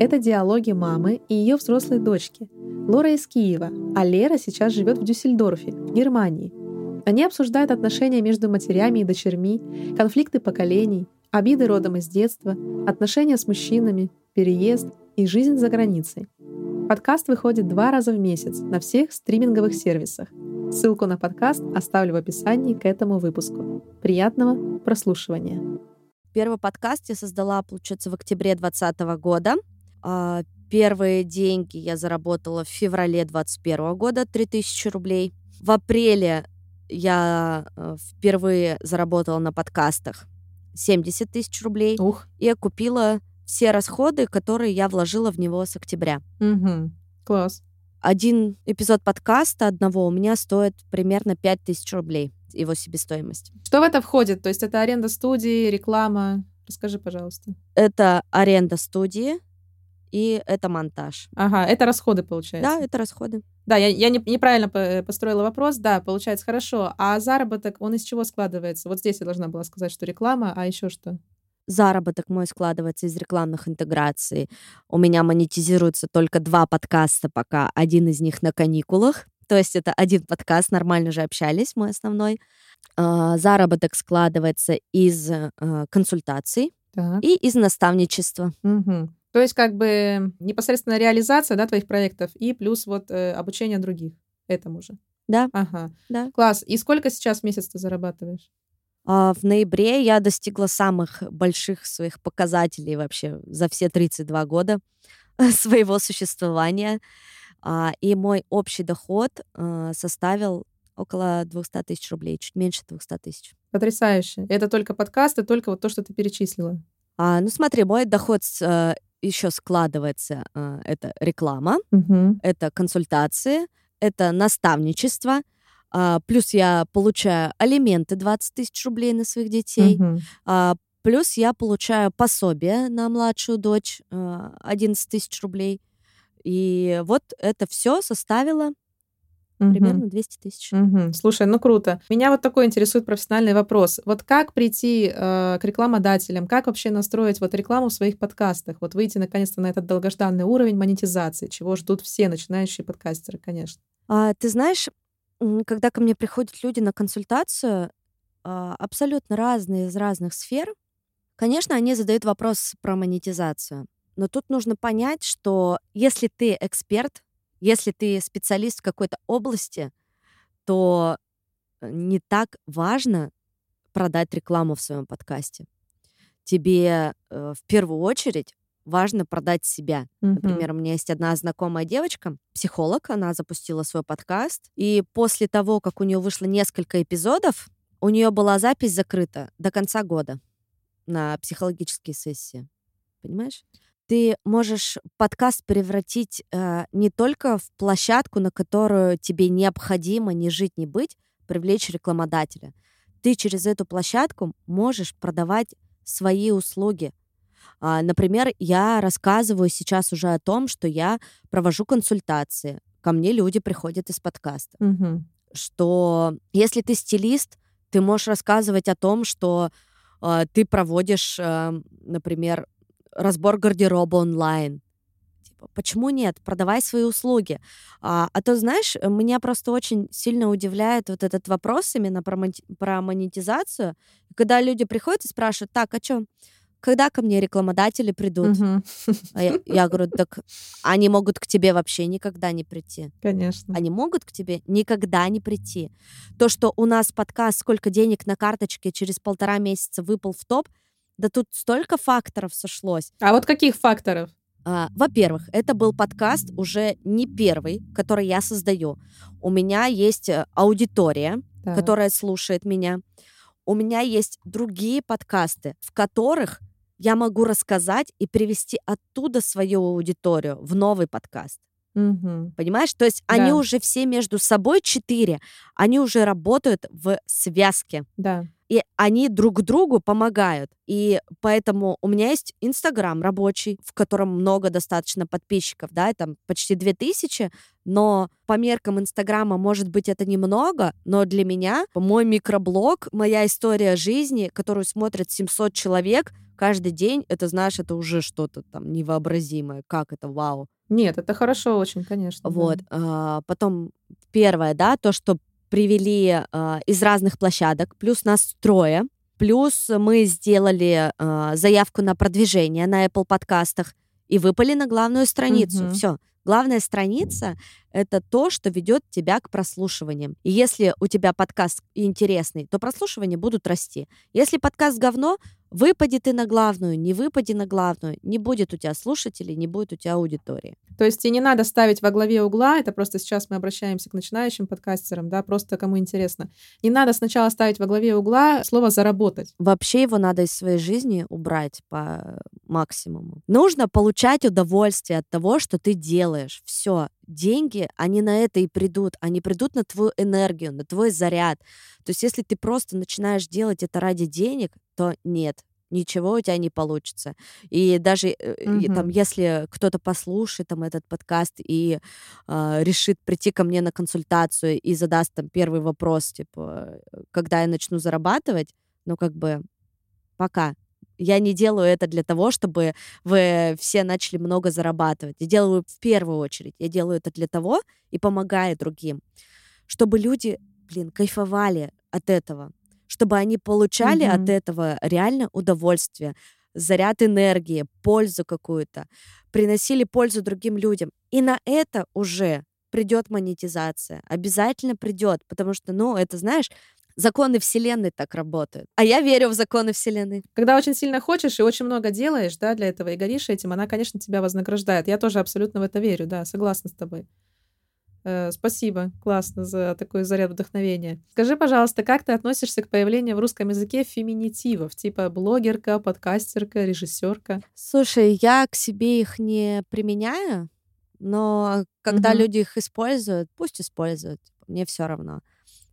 Speaker 2: Это диалоги мамы и ее взрослой дочки. Лора из Киева, а Лера сейчас живет в Дюссельдорфе, в Германии. Они обсуждают отношения между матерями и дочерьми, конфликты поколений, обиды родом из детства, отношения с мужчинами, переезд и жизнь за границей. Подкаст выходит два раза в месяц на всех стриминговых сервисах. Ссылку на подкаст оставлю в описании к этому выпуску. Приятного прослушивания.
Speaker 1: Первый подкаст я создала, получается, в октябре 2020 года. А, Первые деньги я заработала в феврале 2021 года, 3000 рублей. В апреле я э, впервые заработала на подкастах 70 тысяч рублей
Speaker 2: Ух.
Speaker 1: и окупила все расходы, которые я вложила в него с октября.
Speaker 2: Мгм. Класс.
Speaker 1: Один эпизод подкаста одного у меня стоит примерно 5000 рублей, его себестоимость.
Speaker 2: Что в это входит? То есть это аренда студии, реклама? Расскажи, пожалуйста.
Speaker 1: Это аренда студии и это монтаж.
Speaker 2: Ага, это расходы, получается.
Speaker 1: Да, это расходы.
Speaker 2: Да, я, я не- неправильно по- построила вопрос. Да, получается хорошо. А заработок, он из чего складывается? Вот здесь я должна была сказать, что реклама, а еще что?
Speaker 1: Заработок мой складывается из рекламных интеграций. У меня монетизируется только два подкаста пока. Один из них на каникулах. То есть это один подкаст, нормально же общались, мой основной. А, Заработок складывается из э, консультаций
Speaker 2: Так.
Speaker 1: и из наставничества.
Speaker 2: Мгм. То есть как бы непосредственно реализация да, твоих проектов и плюс вот э, обучение других этому же.
Speaker 1: Да,
Speaker 2: Ага.
Speaker 1: да.
Speaker 2: Класс. И сколько сейчас в месяц ты зарабатываешь?
Speaker 1: А В ноябре я достигла самых больших своих показателей вообще за все 32 года своего существования. А, И мой общий доход а, составил около 200 тысяч рублей, чуть меньше 200 тысяч.
Speaker 2: Потрясающе. Это только подкасты, только вот то, что ты перечислила.
Speaker 1: А, Ну смотри, мой доход еще складывается. Это реклама,
Speaker 2: Мгм.
Speaker 1: это консультации, это наставничество, а, плюс я получаю алименты 20 тысяч рублей на своих детей,
Speaker 2: Мгм.
Speaker 1: А, Плюс я получаю пособие на младшую дочь а, 11 тысяч рублей. И вот это все составило примерно 200 тысяч.
Speaker 2: Мгм. Слушай, ну круто. Меня вот такой интересует профессиональный вопрос. Вот как прийти э, к рекламодателям, как вообще настроить вот рекламу в своих подкастах, вот выйти наконец-то на этот долгожданный уровень монетизации, чего ждут все начинающие подкастеры, конечно.
Speaker 1: А, Ты знаешь, когда ко мне приходят люди на консультацию, а, абсолютно разные из разных сфер, конечно, они задают вопрос про монетизацию. Но тут нужно понять, что если ты эксперт, если ты специалист в какой-то области, то э, не так важно продать рекламу в своем подкасте. тебе э, в первую очередь важно продать себя.
Speaker 2: Мгм.
Speaker 1: Например, у меня есть одна знакомая девочка, психолог, она запустила свой подкаст, и после того, как у нее вышло несколько эпизодов, у нее была запись закрыта до конца года на психологические сессии. Понимаешь? Ты можешь подкаст превратить э, не только в площадку, на которую тебе необходимо не жить, не быть, привлечь рекламодателя. Ты через эту площадку можешь продавать свои услуги. А, Например, я рассказываю сейчас уже о том, что я провожу консультации. Ко мне люди приходят из подкаста.
Speaker 2: Мгм.
Speaker 1: Что если ты стилист, ты можешь рассказывать о том, что а, ты проводишь, а, например, разбор гардероба онлайн. Типа, почему нет? Продавай свои услуги. А, а то, знаешь, меня просто очень сильно удивляет вот этот вопрос именно про, про монетизацию. Когда люди приходят и спрашивают, так, а что, когда ко мне рекламодатели придут? А я, я говорю, так они могут к тебе вообще никогда не прийти.
Speaker 2: Конечно.
Speaker 1: Они могут к тебе никогда не прийти. То, что у нас подкаст «Сколько денег на карточке» через полтора месяца выпал в топ, да тут столько факторов сошлось.
Speaker 2: А вот каких факторов?
Speaker 1: А, Во-первых, это был подкаст уже не первый, который я создаю. У меня есть э, аудитория,
Speaker 2: Так.
Speaker 1: которая слушает меня. У меня есть другие подкасты, в которых я могу рассказать и привести оттуда свою аудиторию в новый подкаст.
Speaker 2: Мгм.
Speaker 1: Понимаешь? То есть они
Speaker 2: Да.
Speaker 1: уже все между собой четыре, они уже работают в связке.
Speaker 2: Да.
Speaker 1: И они друг другу помогают. И поэтому у меня есть Инстаграм рабочий, в котором много достаточно подписчиков, да, там почти 2000, но по меркам Инстаграма, может быть, это немного, но для меня мой микроблог, моя история жизни, которую смотрят 700 человек каждый день, это, знаешь, это уже что-то там невообразимое. Как это, вау.
Speaker 2: Нет, это хорошо очень, конечно. да.
Speaker 1: Вот. а, Потом первое, да, то, что привели а, из разных площадок, плюс нас трое, плюс мы сделали а, заявку на продвижение на Apple подкастах и выпали на главную страницу.
Speaker 2: Мгм.
Speaker 1: Все. Главная страница — это то, что ведет тебя к прослушиваниям. И если у тебя подкаст интересный, то прослушивания будут расти. Если подкаст говно, выпади ты на главную, не выпади на главную, не будет у тебя слушателей, не будет у тебя аудитории.
Speaker 2: То есть и не надо ставить во главе угла, это просто сейчас мы обращаемся к начинающим подкастерам, да, просто кому интересно. Не надо сначала ставить во главе угла слово «заработать».
Speaker 1: Вообще его надо из своей жизни убрать по максимуму. Нужно получать удовольствие от того, что ты делаешь. Все. Деньги, они на это и придут. Они придут на твою энергию, на твой заряд. То есть если ты просто начинаешь делать это ради денег, то нет, ничего у тебя не получится. И даже э, и там, если кто-то послушает там этот подкаст и а, решит прийти ко мне на консультацию и задаст там первый вопрос, типа, э, когда я начну зарабатывать, ну как бы пока. Я не делаю это для того, чтобы вы все начали много зарабатывать. Я делаю в первую очередь. Я делаю это для того и помогаю другим, чтобы люди, блин, кайфовали от этого, чтобы они получали от
Speaker 2: Мгм.
Speaker 1: этого реально удовольствие, заряд энергии, пользу какую-то, приносили пользу другим людям. И на это уже придет монетизация. Обязательно придет, потому что, ну, это, знаешь, законы Вселенной так работают. А я верю в законы Вселенной.
Speaker 2: Когда очень сильно хочешь и очень много делаешь, да, для этого и горишь этим, она, конечно, тебя вознаграждает. Я тоже абсолютно в это верю, да, согласна с тобой. Э, Спасибо, классно за такой заряд вдохновения. Скажи, пожалуйста, как ты относишься к появлению в русском языке феминитивов, типа блогерка, подкастерка, режиссерка?
Speaker 1: Слушай, я к себе их не применяю, но когда
Speaker 2: Мгм.
Speaker 1: люди их используют, пусть используют. Мне все равно.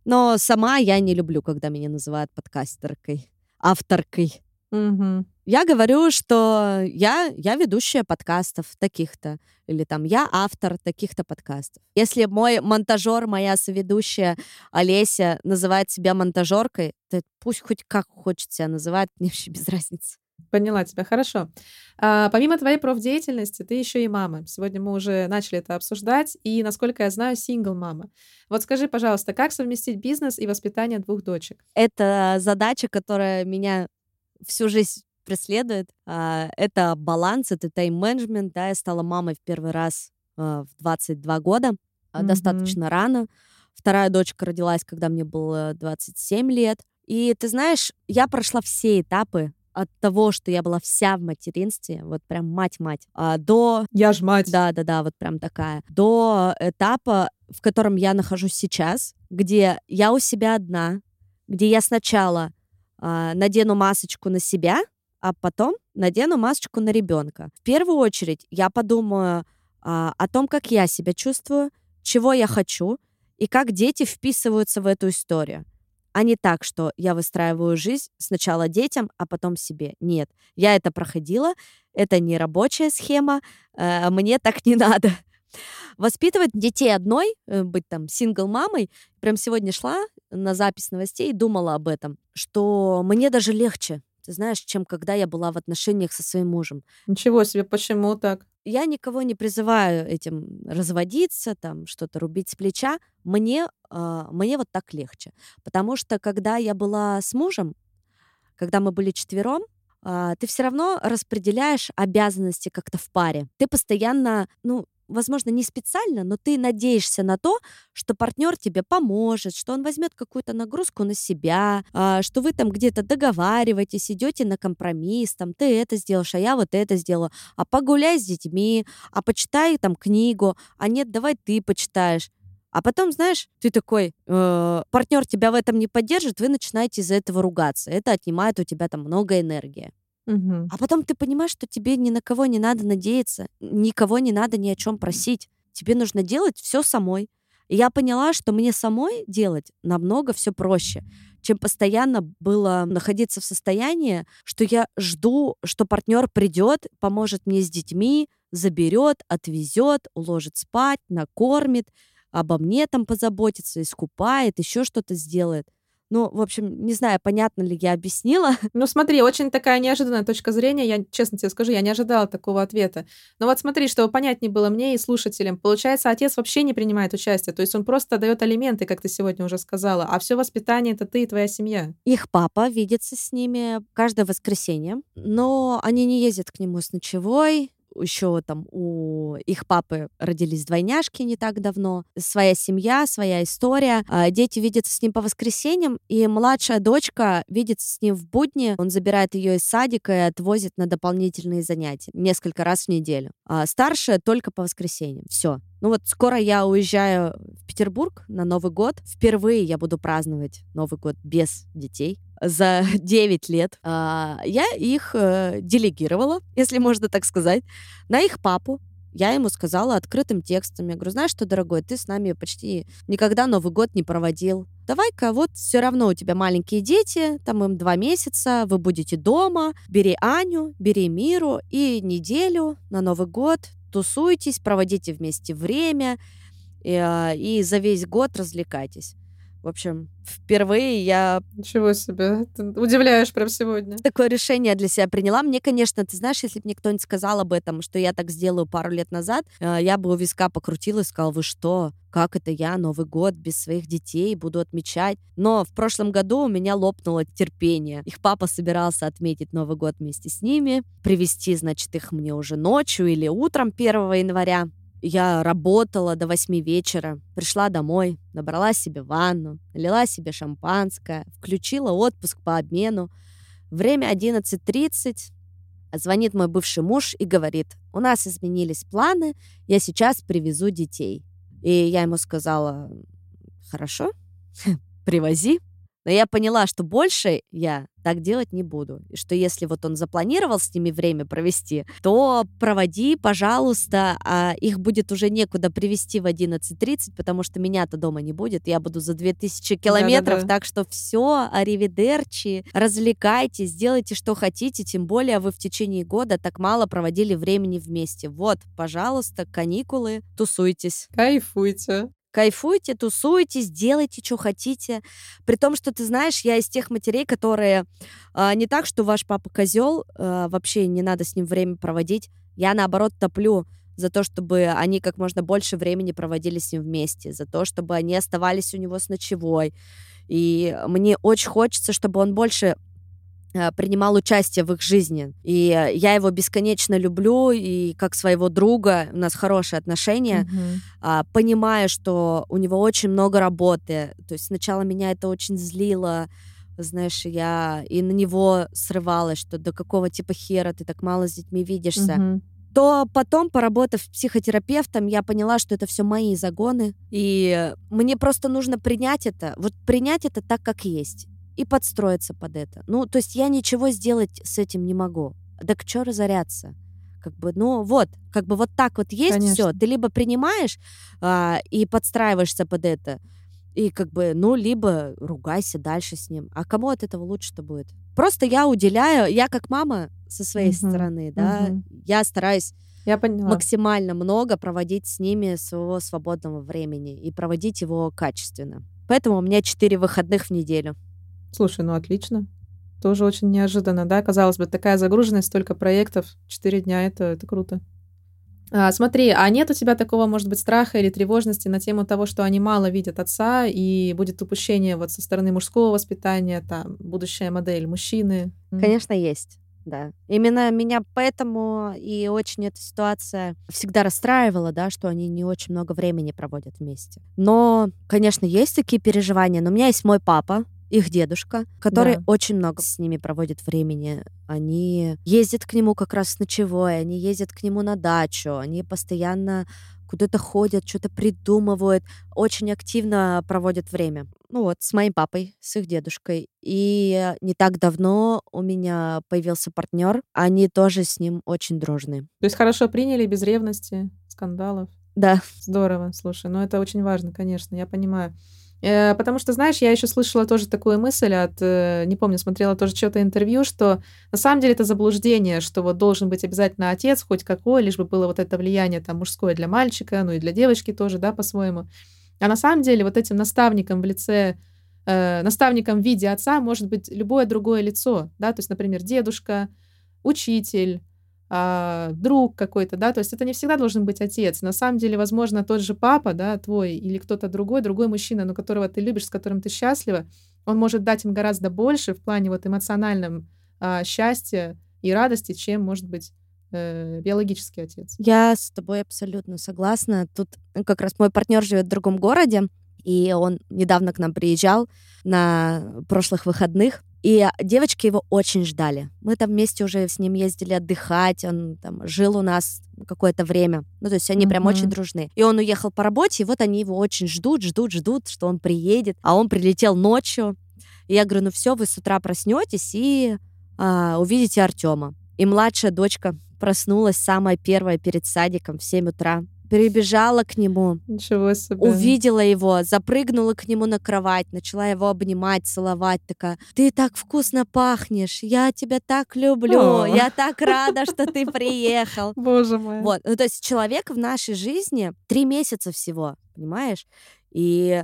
Speaker 1: Но сама я не люблю, когда меня называют подкастеркой, авторкой.
Speaker 2: Мгм.
Speaker 1: Я говорю, что я, я ведущая подкастов таких-то, или там я автор таких-то подкастов. Если мой монтажер, моя соведущая Олеся называет себя монтажеркой, то пусть хоть как хочет себя называть, мне вообще без разницы.
Speaker 2: Поняла тебя, хорошо. А, помимо твоей профдеятельности, ты еще и мама. Сегодня мы уже начали это обсуждать, и, насколько я знаю, сингл-мама. Вот скажи, пожалуйста, как совместить бизнес и воспитание двух дочек?
Speaker 1: Это задача, которая меня всю жизнь преследует. А, Это баланс, это тайм-менеджмент. Да, я стала мамой в первый раз а, в 22 года,
Speaker 2: Мгм.
Speaker 1: достаточно рано. Вторая дочка родилась, когда мне было 27 лет. И ты знаешь, я прошла все этапы от того, что я была вся в материнстве, вот прям мать-мать, а, до...
Speaker 2: Я ж мать.
Speaker 1: Да-да-да, вот прям такая. До этапа, в котором я нахожусь сейчас, где я у себя одна, где я сначала а, надену масочку на себя, а потом надену масочку на ребенка. В первую очередь я подумаю а, о том, как я себя чувствую, чего я хочу и как дети вписываются в эту историю. А не так, что я выстраиваю жизнь сначала детям, а потом себе. Нет, я это проходила, это не рабочая схема, э, мне так не надо. Воспитывать детей одной, э, быть там сингл-мамой, прям сегодня шла на запись новостей и думала об этом, что мне даже легче, ты знаешь, чем когда я была в отношениях со своим мужем.
Speaker 2: Ничего себе, почему так?
Speaker 1: Я никого не призываю этим разводиться, там что-то рубить с плеча. Мне, мне вот так легче. Потому что когда я была с мужем, когда мы были четвером, э, ты все равно распределяешь обязанности как-то в паре. Ты постоянно, ну, возможно, не специально, но ты надеешься на то, что партнер тебе поможет, что он возьмет какую-то нагрузку на себя, а, что вы там где-то договариваетесь, идете на компромисс, там ты это сделаешь, а я вот это сделаю, а погуляй с детьми, а почитай там книгу, а нет, давай ты почитаешь. А потом, знаешь, ты такой, э, партнер тебя в этом не поддержит, вы начинаете из-за этого ругаться. Это отнимает у тебя там много энергии.
Speaker 2: Угу.
Speaker 1: А потом ты понимаешь, что тебе ни на кого не надо надеяться, никого не надо ни о чем просить. Тебе нужно делать все самой. И я поняла, что мне самой делать намного все проще, чем постоянно было находиться в состоянии, что я жду, что партнер придет, поможет мне с детьми, заберет, отвезет, уложит спать, накормит, обо мне там позаботится, искупает, еще что-то сделает. Ну, в общем, не знаю, понятно ли я объяснила.
Speaker 2: Ну, смотри, очень такая неожиданная точка зрения. Я, честно тебе скажу, я не ожидала такого ответа. Но вот смотри, чтобы понятнее было мне и слушателям. Получается, отец вообще не принимает участие. То есть он просто дает алименты, как ты сегодня уже сказала. А все воспитание это ты и твоя семья.
Speaker 1: Их папа видится с ними каждое воскресенье, но они не ездят к нему с ночевой, еще там у их папы родились двойняшки не так давно, своя семья, своя история. А дети видятся с ним по воскресеньям, и младшая дочка видится с ним в будни. Он забирает ее из садика и отвозит на дополнительные занятия несколько раз в неделю. А старшая только по воскресеньям. Все. Ну вот скоро я уезжаю в Петербург на Новый год. Впервые я буду праздновать Новый год без детей за 9 лет. А, я их э, делегировала, если можно так сказать, на их папу. Я ему сказала открытым текстом. Я говорю, знаешь что, дорогой, ты с нами почти никогда Новый год не проводил. Давай-ка, вот все равно у тебя маленькие дети, там им два месяца, вы будете дома, бери Аню, бери Миру и неделю на Новый год тусуйтесь, проводите вместе время и, а, и за весь год развлекайтесь. В общем, впервые я...
Speaker 2: Ничего себе, ты удивляешь прям сегодня.
Speaker 1: Такое решение для себя приняла. Мне, конечно, ты знаешь, если бы мне кто-нибудь сказал об этом, что я так сделаю пару лет назад, э, я бы у виска покрутила и сказала, вы что, как это я Новый год без своих детей буду отмечать? Но в прошлом году у меня лопнуло терпение. Их папа собирался отметить Новый год вместе с ними, привезти, значит, их мне уже ночью или утром 1 января. Я работала до восьми вечера, пришла домой, набрала себе ванну, налила себе шампанское, включила отпуск по обмену. Время 11.30, звонит мой бывший муж и говорит, у нас изменились планы, я сейчас привезу детей. И я ему сказала, хорошо, привози. Но я поняла, что больше я так делать не буду. И что если вот он запланировал с ними время провести, то проводи, пожалуйста, а их будет уже некуда привести в 11.30, потому что меня-то дома не будет. Я буду за 2000 километров, Да-да-да. так что все, аривидерчи, развлекайтесь, делайте, что хотите, тем более вы в течение года так мало проводили времени вместе. Вот, пожалуйста, каникулы, тусуйтесь.
Speaker 2: Кайфуйте
Speaker 1: кайфуйте, тусуйтесь, делайте, что хотите. При том, что ты знаешь, я из тех матерей, которые э, не так, что ваш папа козел, э, вообще не надо с ним время проводить. Я наоборот топлю за то, чтобы они как можно больше времени проводили с ним вместе, за то, чтобы они оставались у него с ночевой. И мне очень хочется, чтобы он больше принимал участие в их жизни. И я его бесконечно люблю, и как своего друга, у нас хорошие отношения,
Speaker 2: mm-hmm.
Speaker 1: понимая, что у него очень много работы. То есть сначала меня это очень злило, знаешь, я и на него срывалась, что до какого типа хера ты так мало с детьми видишься.
Speaker 2: Мгм.
Speaker 1: То потом, поработав психотерапевтом, я поняла, что это все мои загоны. И мне просто нужно принять это, вот принять это так, как есть. И подстроиться под это. Ну, то есть я ничего сделать с этим не могу. Так что разоряться? Как бы, ну вот, как бы вот так вот есть все. Ты либо принимаешь а, и подстраиваешься под это, и как бы, ну, либо ругайся дальше с ним. А кому от этого лучше-то будет? Просто я уделяю, я как мама со своей
Speaker 2: Мгм,
Speaker 1: стороны, да,
Speaker 2: мгм.
Speaker 1: я стараюсь
Speaker 2: Я поняла.
Speaker 1: максимально много проводить с ними своего свободного времени и проводить его качественно. Поэтому у меня четыре выходных в неделю.
Speaker 2: Слушай, ну отлично. Тоже очень неожиданно, да? Казалось бы, такая загруженность, столько проектов, четыре дня, это, это круто. А, смотри, а нет у тебя такого, может быть, страха или тревожности на тему того, что они мало видят отца, и будет упущение вот со стороны мужского воспитания, там, будущая модель мужчины?
Speaker 1: Конечно, есть. Да. Именно меня поэтому и очень эта ситуация всегда расстраивала, да, что они не очень много времени проводят вместе. Но, конечно, есть такие переживания, но у меня есть мой папа, их дедушка, который
Speaker 2: Да.
Speaker 1: очень много с ними проводит времени. Они ездят к нему как раз с ночевой, они ездят к нему на дачу, они постоянно куда-то ходят, что-то придумывают, очень активно проводят время. Ну вот, с моим папой, с их дедушкой. И не так давно у меня появился партнер, они тоже с ним очень дружны.
Speaker 2: То есть хорошо приняли, без ревности, скандалов.
Speaker 1: Да,
Speaker 2: Здорово, слушай, ну это очень важно, конечно, я понимаю. Э, Потому что, знаешь, я еще слышала тоже такую мысль от, э, не помню, смотрела тоже что-то интервью, что на самом деле это заблуждение, что вот должен быть обязательно отец хоть какой, лишь бы было вот это влияние там мужское для мальчика, ну и для девочки тоже, да, по-своему. А на самом деле вот этим наставником в лице, э, наставником в виде отца может быть любое другое лицо, да, то есть, например, дедушка, учитель, а, друг какой-то, да, то есть это не всегда должен быть отец. На самом деле, возможно, тот же папа, да, твой, или кто-то другой, другой мужчина, но которого ты любишь, с которым ты счастлива, он может дать им гораздо больше в плане вот эмоциональном а, счастья и радости, чем, может быть, э, биологический отец.
Speaker 1: я с тобой абсолютно согласна. Тут ну, как раз мой партнер живет в другом городе, и он недавно к нам приезжал на прошлых выходных. И девочки его очень ждали. Мы там вместе уже с ним ездили отдыхать, он там жил у нас какое-то время. Ну, то есть они прям
Speaker 2: Мгм.
Speaker 1: очень дружны. И он уехал по работе, и вот они его очень ждут, ждут, ждут, что он приедет. А он прилетел ночью. И я говорю, ну все, вы с утра проснетесь и а, увидите Артема. И младшая дочка проснулась самая первая перед садиком в 7 утра. Перебежала к нему,
Speaker 2: Ничего себе.
Speaker 1: увидела его, запрыгнула к нему на кровать, начала его обнимать, целовать, такая, ты так вкусно пахнешь, я тебя так люблю,
Speaker 2: О.
Speaker 1: я так рада, что ты приехал.
Speaker 2: Боже мой.
Speaker 1: Вот, ну то есть человек в нашей жизни три месяца всего, понимаешь? И,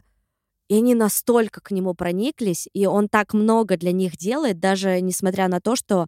Speaker 1: и они настолько к нему прониклись, и он так много для них делает, даже несмотря на то, что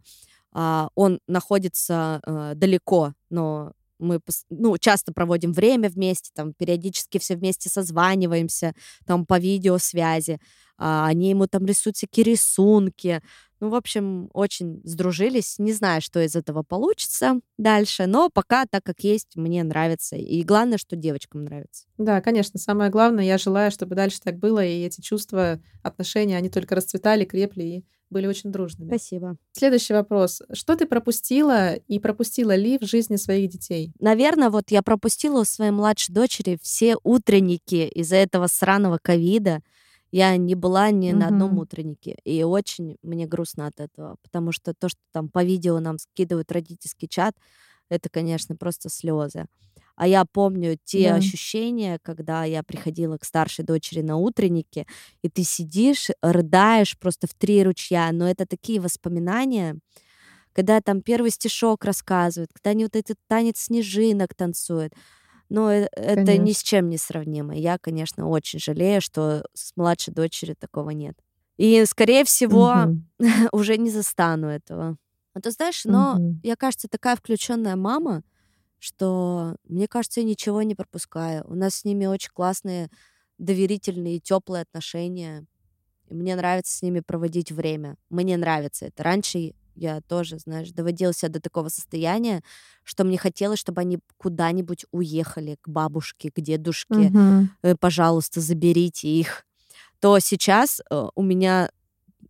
Speaker 1: а, он находится а, далеко, но мы ну, часто проводим время вместе, там, периодически все вместе созваниваемся, там, по видеосвязи. А, они ему там рисуют всякие рисунки. Ну, в общем, очень сдружились. Не знаю, что из этого получится дальше, но пока так, как есть, мне нравится. И главное, что девочкам нравится.
Speaker 2: Да, конечно, самое главное, я желаю, чтобы дальше так было, и эти чувства, отношения, они только расцветали, крепли и были очень дружными.
Speaker 1: Спасибо.
Speaker 2: Следующий вопрос. Что ты пропустила и пропустила ли в жизни своих детей?
Speaker 1: Наверное, вот я пропустила у своей младшей дочери все утренники из-за этого сраного ковида. Я не была ни на одном утреннике. И очень мне грустно от этого. Потому что то, что там по видео нам скидывают родительский чат, это, конечно, просто слезы. А я помню те
Speaker 2: Да.
Speaker 1: ощущения, когда я приходила к старшей дочери на утреннике, и ты сидишь, рыдаешь просто в три ручья. Но это такие воспоминания, когда там первый стишок рассказывают, когда они вот этот танец снежинок танцуют. Но э- это ни
Speaker 2: Конечно.
Speaker 1: с чем не сравнимо. Я, конечно, очень жалею, что с младшей дочерью такого нет. И, скорее всего,
Speaker 2: Мгм.
Speaker 1: уже не застану этого. А ты знаешь, но
Speaker 2: Мгм.
Speaker 1: я, кажется, такая включенная мама, что, мне кажется, я ничего не пропускаю. У нас с ними очень классные, доверительные, теплые отношения. И мне нравится с ними проводить время. Мне нравится это. Раньше я тоже, знаешь, доводила себя до такого состояния, что мне хотелось, чтобы они куда-нибудь уехали к бабушке, к дедушке. Э, Пожалуйста, заберите их. То сейчас э, у меня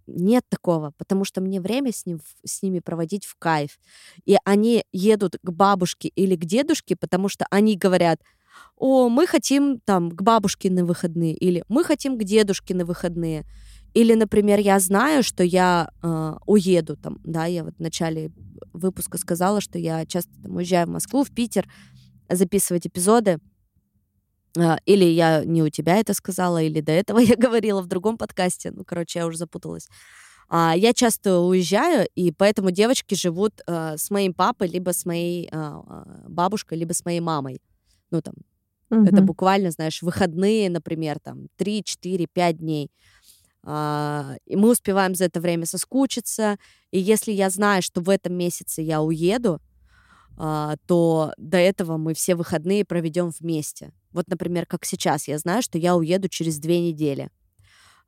Speaker 1: нет такого, потому что мне время с, ним, с ними проводить в кайф. И они едут к бабушке или к дедушке, потому что они говорят, о, мы хотим там к бабушке на выходные, или мы хотим к дедушке на выходные. Или, например, я знаю, что я э, уеду там, да, я вот в начале выпуска сказала, что я часто там, уезжаю в Москву, в Питер записывать эпизоды. Э, или я не у тебя это сказала, или до этого я говорила в другом подкасте. Ну, короче, я уже запуталась. А, я часто уезжаю, и поэтому девочки живут э, с моим папой, либо с моей бабушкой, либо с моей мамой. Ну, там, угу. это буквально, знаешь, выходные, например, там, 3, 4, 5 дней. А, и мы успеваем за это время соскучиться. И если я знаю, что в этом месяце я уеду, а, то до этого мы все выходные проведем вместе. Вот, например, как сейчас, я знаю, что я уеду через две недели.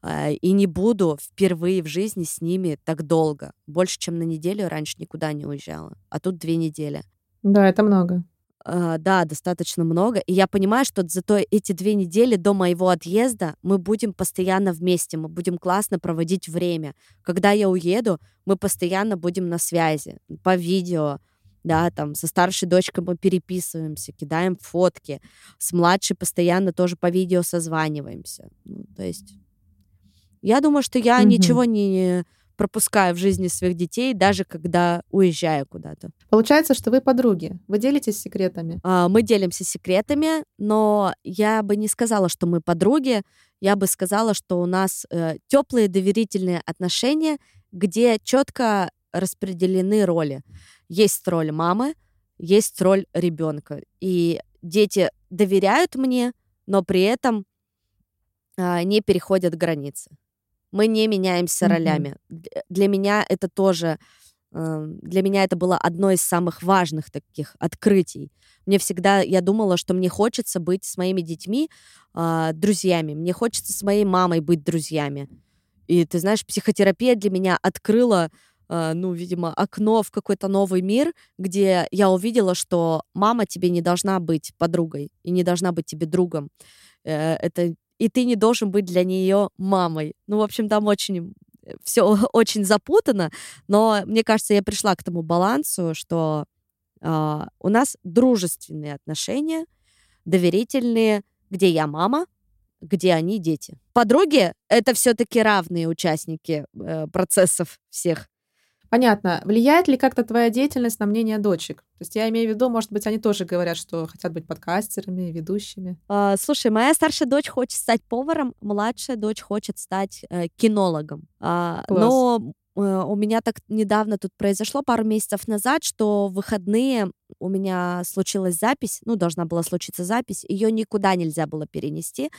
Speaker 1: А, и не буду впервые в жизни с ними так долго. Больше, чем на неделю раньше никуда не уезжала. А тут две недели.
Speaker 2: Да, это много.
Speaker 1: Uh, да, достаточно много. И я понимаю, что зато эти две недели до моего отъезда мы будем постоянно вместе, мы будем классно проводить время. Когда я уеду, мы постоянно будем на связи, по видео, да, там со старшей дочкой мы переписываемся, кидаем фотки, с младшей постоянно тоже по видео созваниваемся. Ну, то есть я думаю, что я mm-hmm. ничего не пропускаю в жизни своих детей, даже когда уезжаю куда-то.
Speaker 2: Получается, что вы подруги. Вы делитесь секретами?
Speaker 1: А, мы делимся секретами, но я бы не сказала, что мы подруги. Я бы сказала, что у нас э, теплые доверительные отношения, где четко распределены роли. Есть роль мамы, есть роль ребенка. И дети доверяют мне, но при этом э, не переходят границы. Мы не меняемся mm-hmm. ролями. Для меня это тоже эм, для меня это было одно из самых важных таких открытий. Мне всегда, я думала, что мне хочется быть с моими детьми э, друзьями, мне хочется с моей мамой быть друзьями. И ты знаешь, психотерапия для меня открыла, ну, видимо, окно в какой-то новый мир, где я увидела, что мама тебе не должна быть подругой и не должна быть тебе другом. Э, это и ты не должен быть для нее мамой. Ну, в общем, там очень э, все очень запутано, но мне кажется, я пришла к тому балансу, что э, у нас дружественные отношения, доверительные, где я мама, где они дети. Подруги это все-таки равные участники э, процессов всех.
Speaker 2: Понятно. Влияет ли как-то твоя деятельность на мнение дочек? То есть я имею в виду, может быть, они тоже говорят, что хотят быть подкастерами, ведущими.
Speaker 1: А, слушай, моя старшая дочь хочет стать поваром, младшая дочь хочет стать э, кинологом. А, но э, у меня так недавно тут произошло, пару месяцев назад, что в выходные у меня случилась запись, ну, должна была случиться запись, ее никуда нельзя было перенести.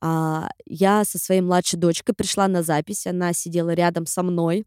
Speaker 1: А, я со своей младшей дочкой пришла на запись, она сидела рядом со мной,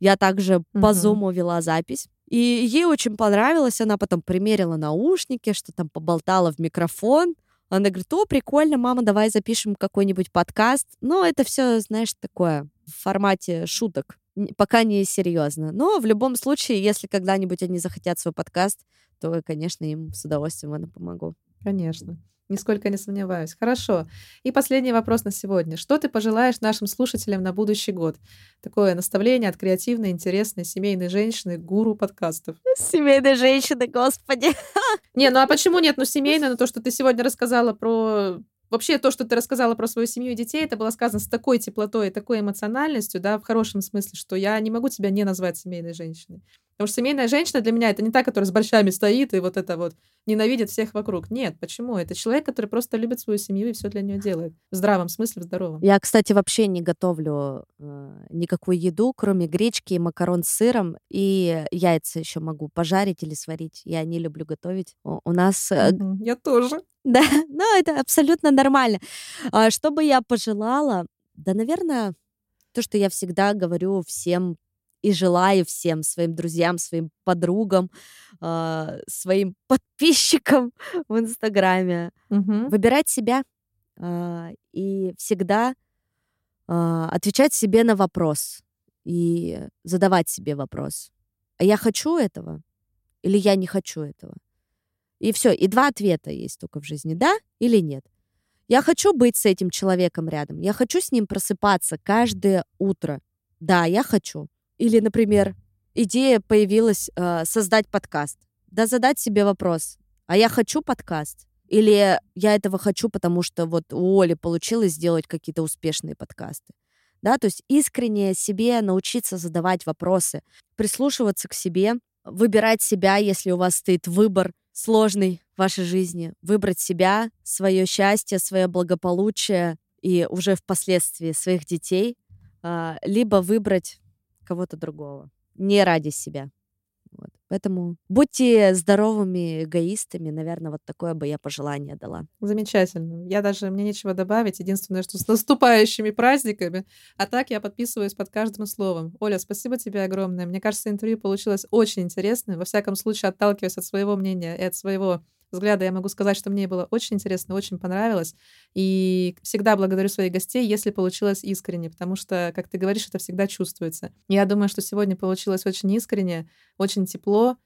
Speaker 1: я также uh-huh. по Zoom вела запись. И ей очень понравилось. Она потом примерила наушники, что там поболтала в микрофон. Она говорит, о, прикольно, мама, давай запишем какой-нибудь подкаст. Ну, это все, знаешь, такое в формате шуток. Пока не серьезно. Но в любом случае, если когда-нибудь они захотят свой подкаст, то, конечно, им с удовольствием это помогу.
Speaker 2: Конечно. Нисколько не сомневаюсь. Хорошо. И последний вопрос на сегодня. Что ты пожелаешь нашим слушателям на будущий год? Такое наставление от креативной, интересной семейной женщины, гуру подкастов.
Speaker 1: Семейной женщины, господи.
Speaker 2: Не, ну а почему нет? Ну, семейная, ну то, что ты сегодня рассказала про Вообще то, что ты рассказала про свою семью и детей, это было сказано с такой теплотой и такой эмоциональностью, да, в хорошем смысле, что я не могу тебя не назвать семейной женщиной. Потому что семейная женщина для меня это не та, которая с борщами стоит и вот это вот ненавидит всех вокруг. Нет, почему? Это человек, который просто любит свою семью и все для нее делает. В здравом смысле, в здоровом.
Speaker 1: Я, кстати, вообще не готовлю э, никакую еду, кроме гречки и макарон с сыром. И яйца еще могу пожарить или сварить. Я не люблю готовить. У нас... Э,
Speaker 2: я тоже.
Speaker 1: Да, но это абсолютно нормально. А, что бы я пожелала? Да, наверное, то, что я всегда говорю всем и желаю всем своим друзьям, своим подругам, э, своим подписчикам в Инстаграме угу. выбирать себя э, и всегда э, отвечать себе на вопрос и задавать себе вопрос. А я хочу этого или я не хочу этого? И все. И два ответа есть только в жизни. Да или нет. Я хочу быть с этим человеком рядом. Я хочу с ним просыпаться каждое утро Да, я хочу. Или, например, идея появилась э, создать подкаст. Да задать себе вопрос, а я хочу подкаст? Или я этого хочу, потому что вот у Оли получилось сделать какие-то успешные подкасты? Да, то есть искренне себе научиться задавать вопросы, прислушиваться к себе, выбирать себя, если у вас стоит выбор сложный в вашей жизни, выбрать себя, свое счастье, свое благополучие и уже впоследствии своих детей, а, либо выбрать кого-то другого, не ради себя. Вот. Поэтому будьте здоровыми эгоистами, наверное, вот такое бы я пожелание дала.
Speaker 2: Замечательно. Я даже, мне нечего добавить. Единственное, что с наступающими праздниками. А так я подписываюсь под каждым словом. Оля, спасибо тебе огромное. Мне кажется, интервью получилось очень интересное. Во всяком случае, отталкиваясь от своего мнения и от своего взгляда я могу сказать, что мне было очень интересно, очень понравилось. И всегда благодарю своих гостей, если получилось искренне, потому что, как ты говоришь, это всегда чувствуется. Я думаю, что сегодня получилось очень искренне, очень тепло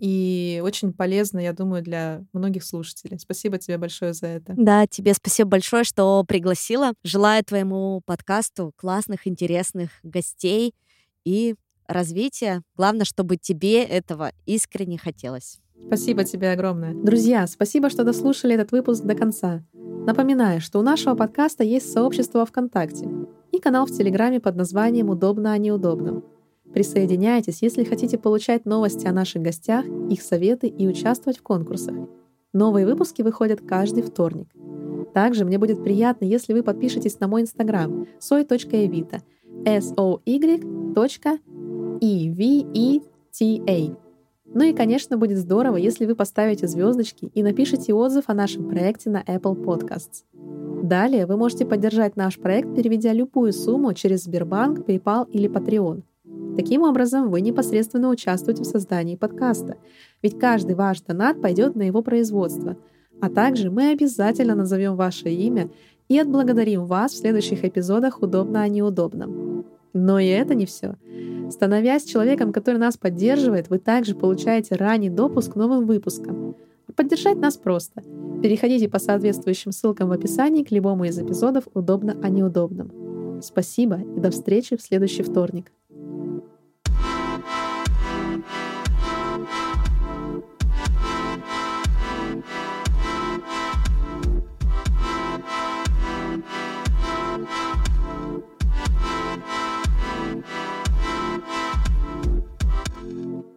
Speaker 2: и очень полезно, я думаю, для многих слушателей. Спасибо тебе большое за это.
Speaker 1: Да, тебе спасибо большое, что пригласила. Желаю твоему подкасту классных, интересных гостей и развития. Главное, чтобы тебе этого искренне хотелось.
Speaker 2: Спасибо тебе огромное. Друзья, спасибо, что дослушали этот выпуск до конца. Напоминаю, что у нашего подкаста есть сообщество ВКонтакте и канал в Телеграме под названием «Удобно о неудобном». Присоединяйтесь, если хотите получать новости о наших гостях, их советы и участвовать в конкурсах. Новые выпуски выходят каждый вторник. Также мне будет приятно, если вы подпишетесь на мой инстаграм soy.evita s o y e v e t a ну и, конечно, будет здорово, если вы поставите звездочки и напишите отзыв о нашем проекте на Apple Podcasts. Далее вы можете поддержать наш проект, переведя любую сумму через Сбербанк, PayPal или Patreon. Таким образом, вы непосредственно участвуете в создании подкаста, ведь каждый ваш донат пойдет на его производство. А также мы обязательно назовем ваше имя и отблагодарим вас в следующих эпизодах «Удобно о неудобном». Но и это не все. Становясь человеком, который нас поддерживает, вы также получаете ранний допуск к новым выпускам. А поддержать нас просто. Переходите по соответствующим ссылкам в описании к любому из эпизодов «Удобно о неудобном». Спасибо и до встречи в следующий вторник.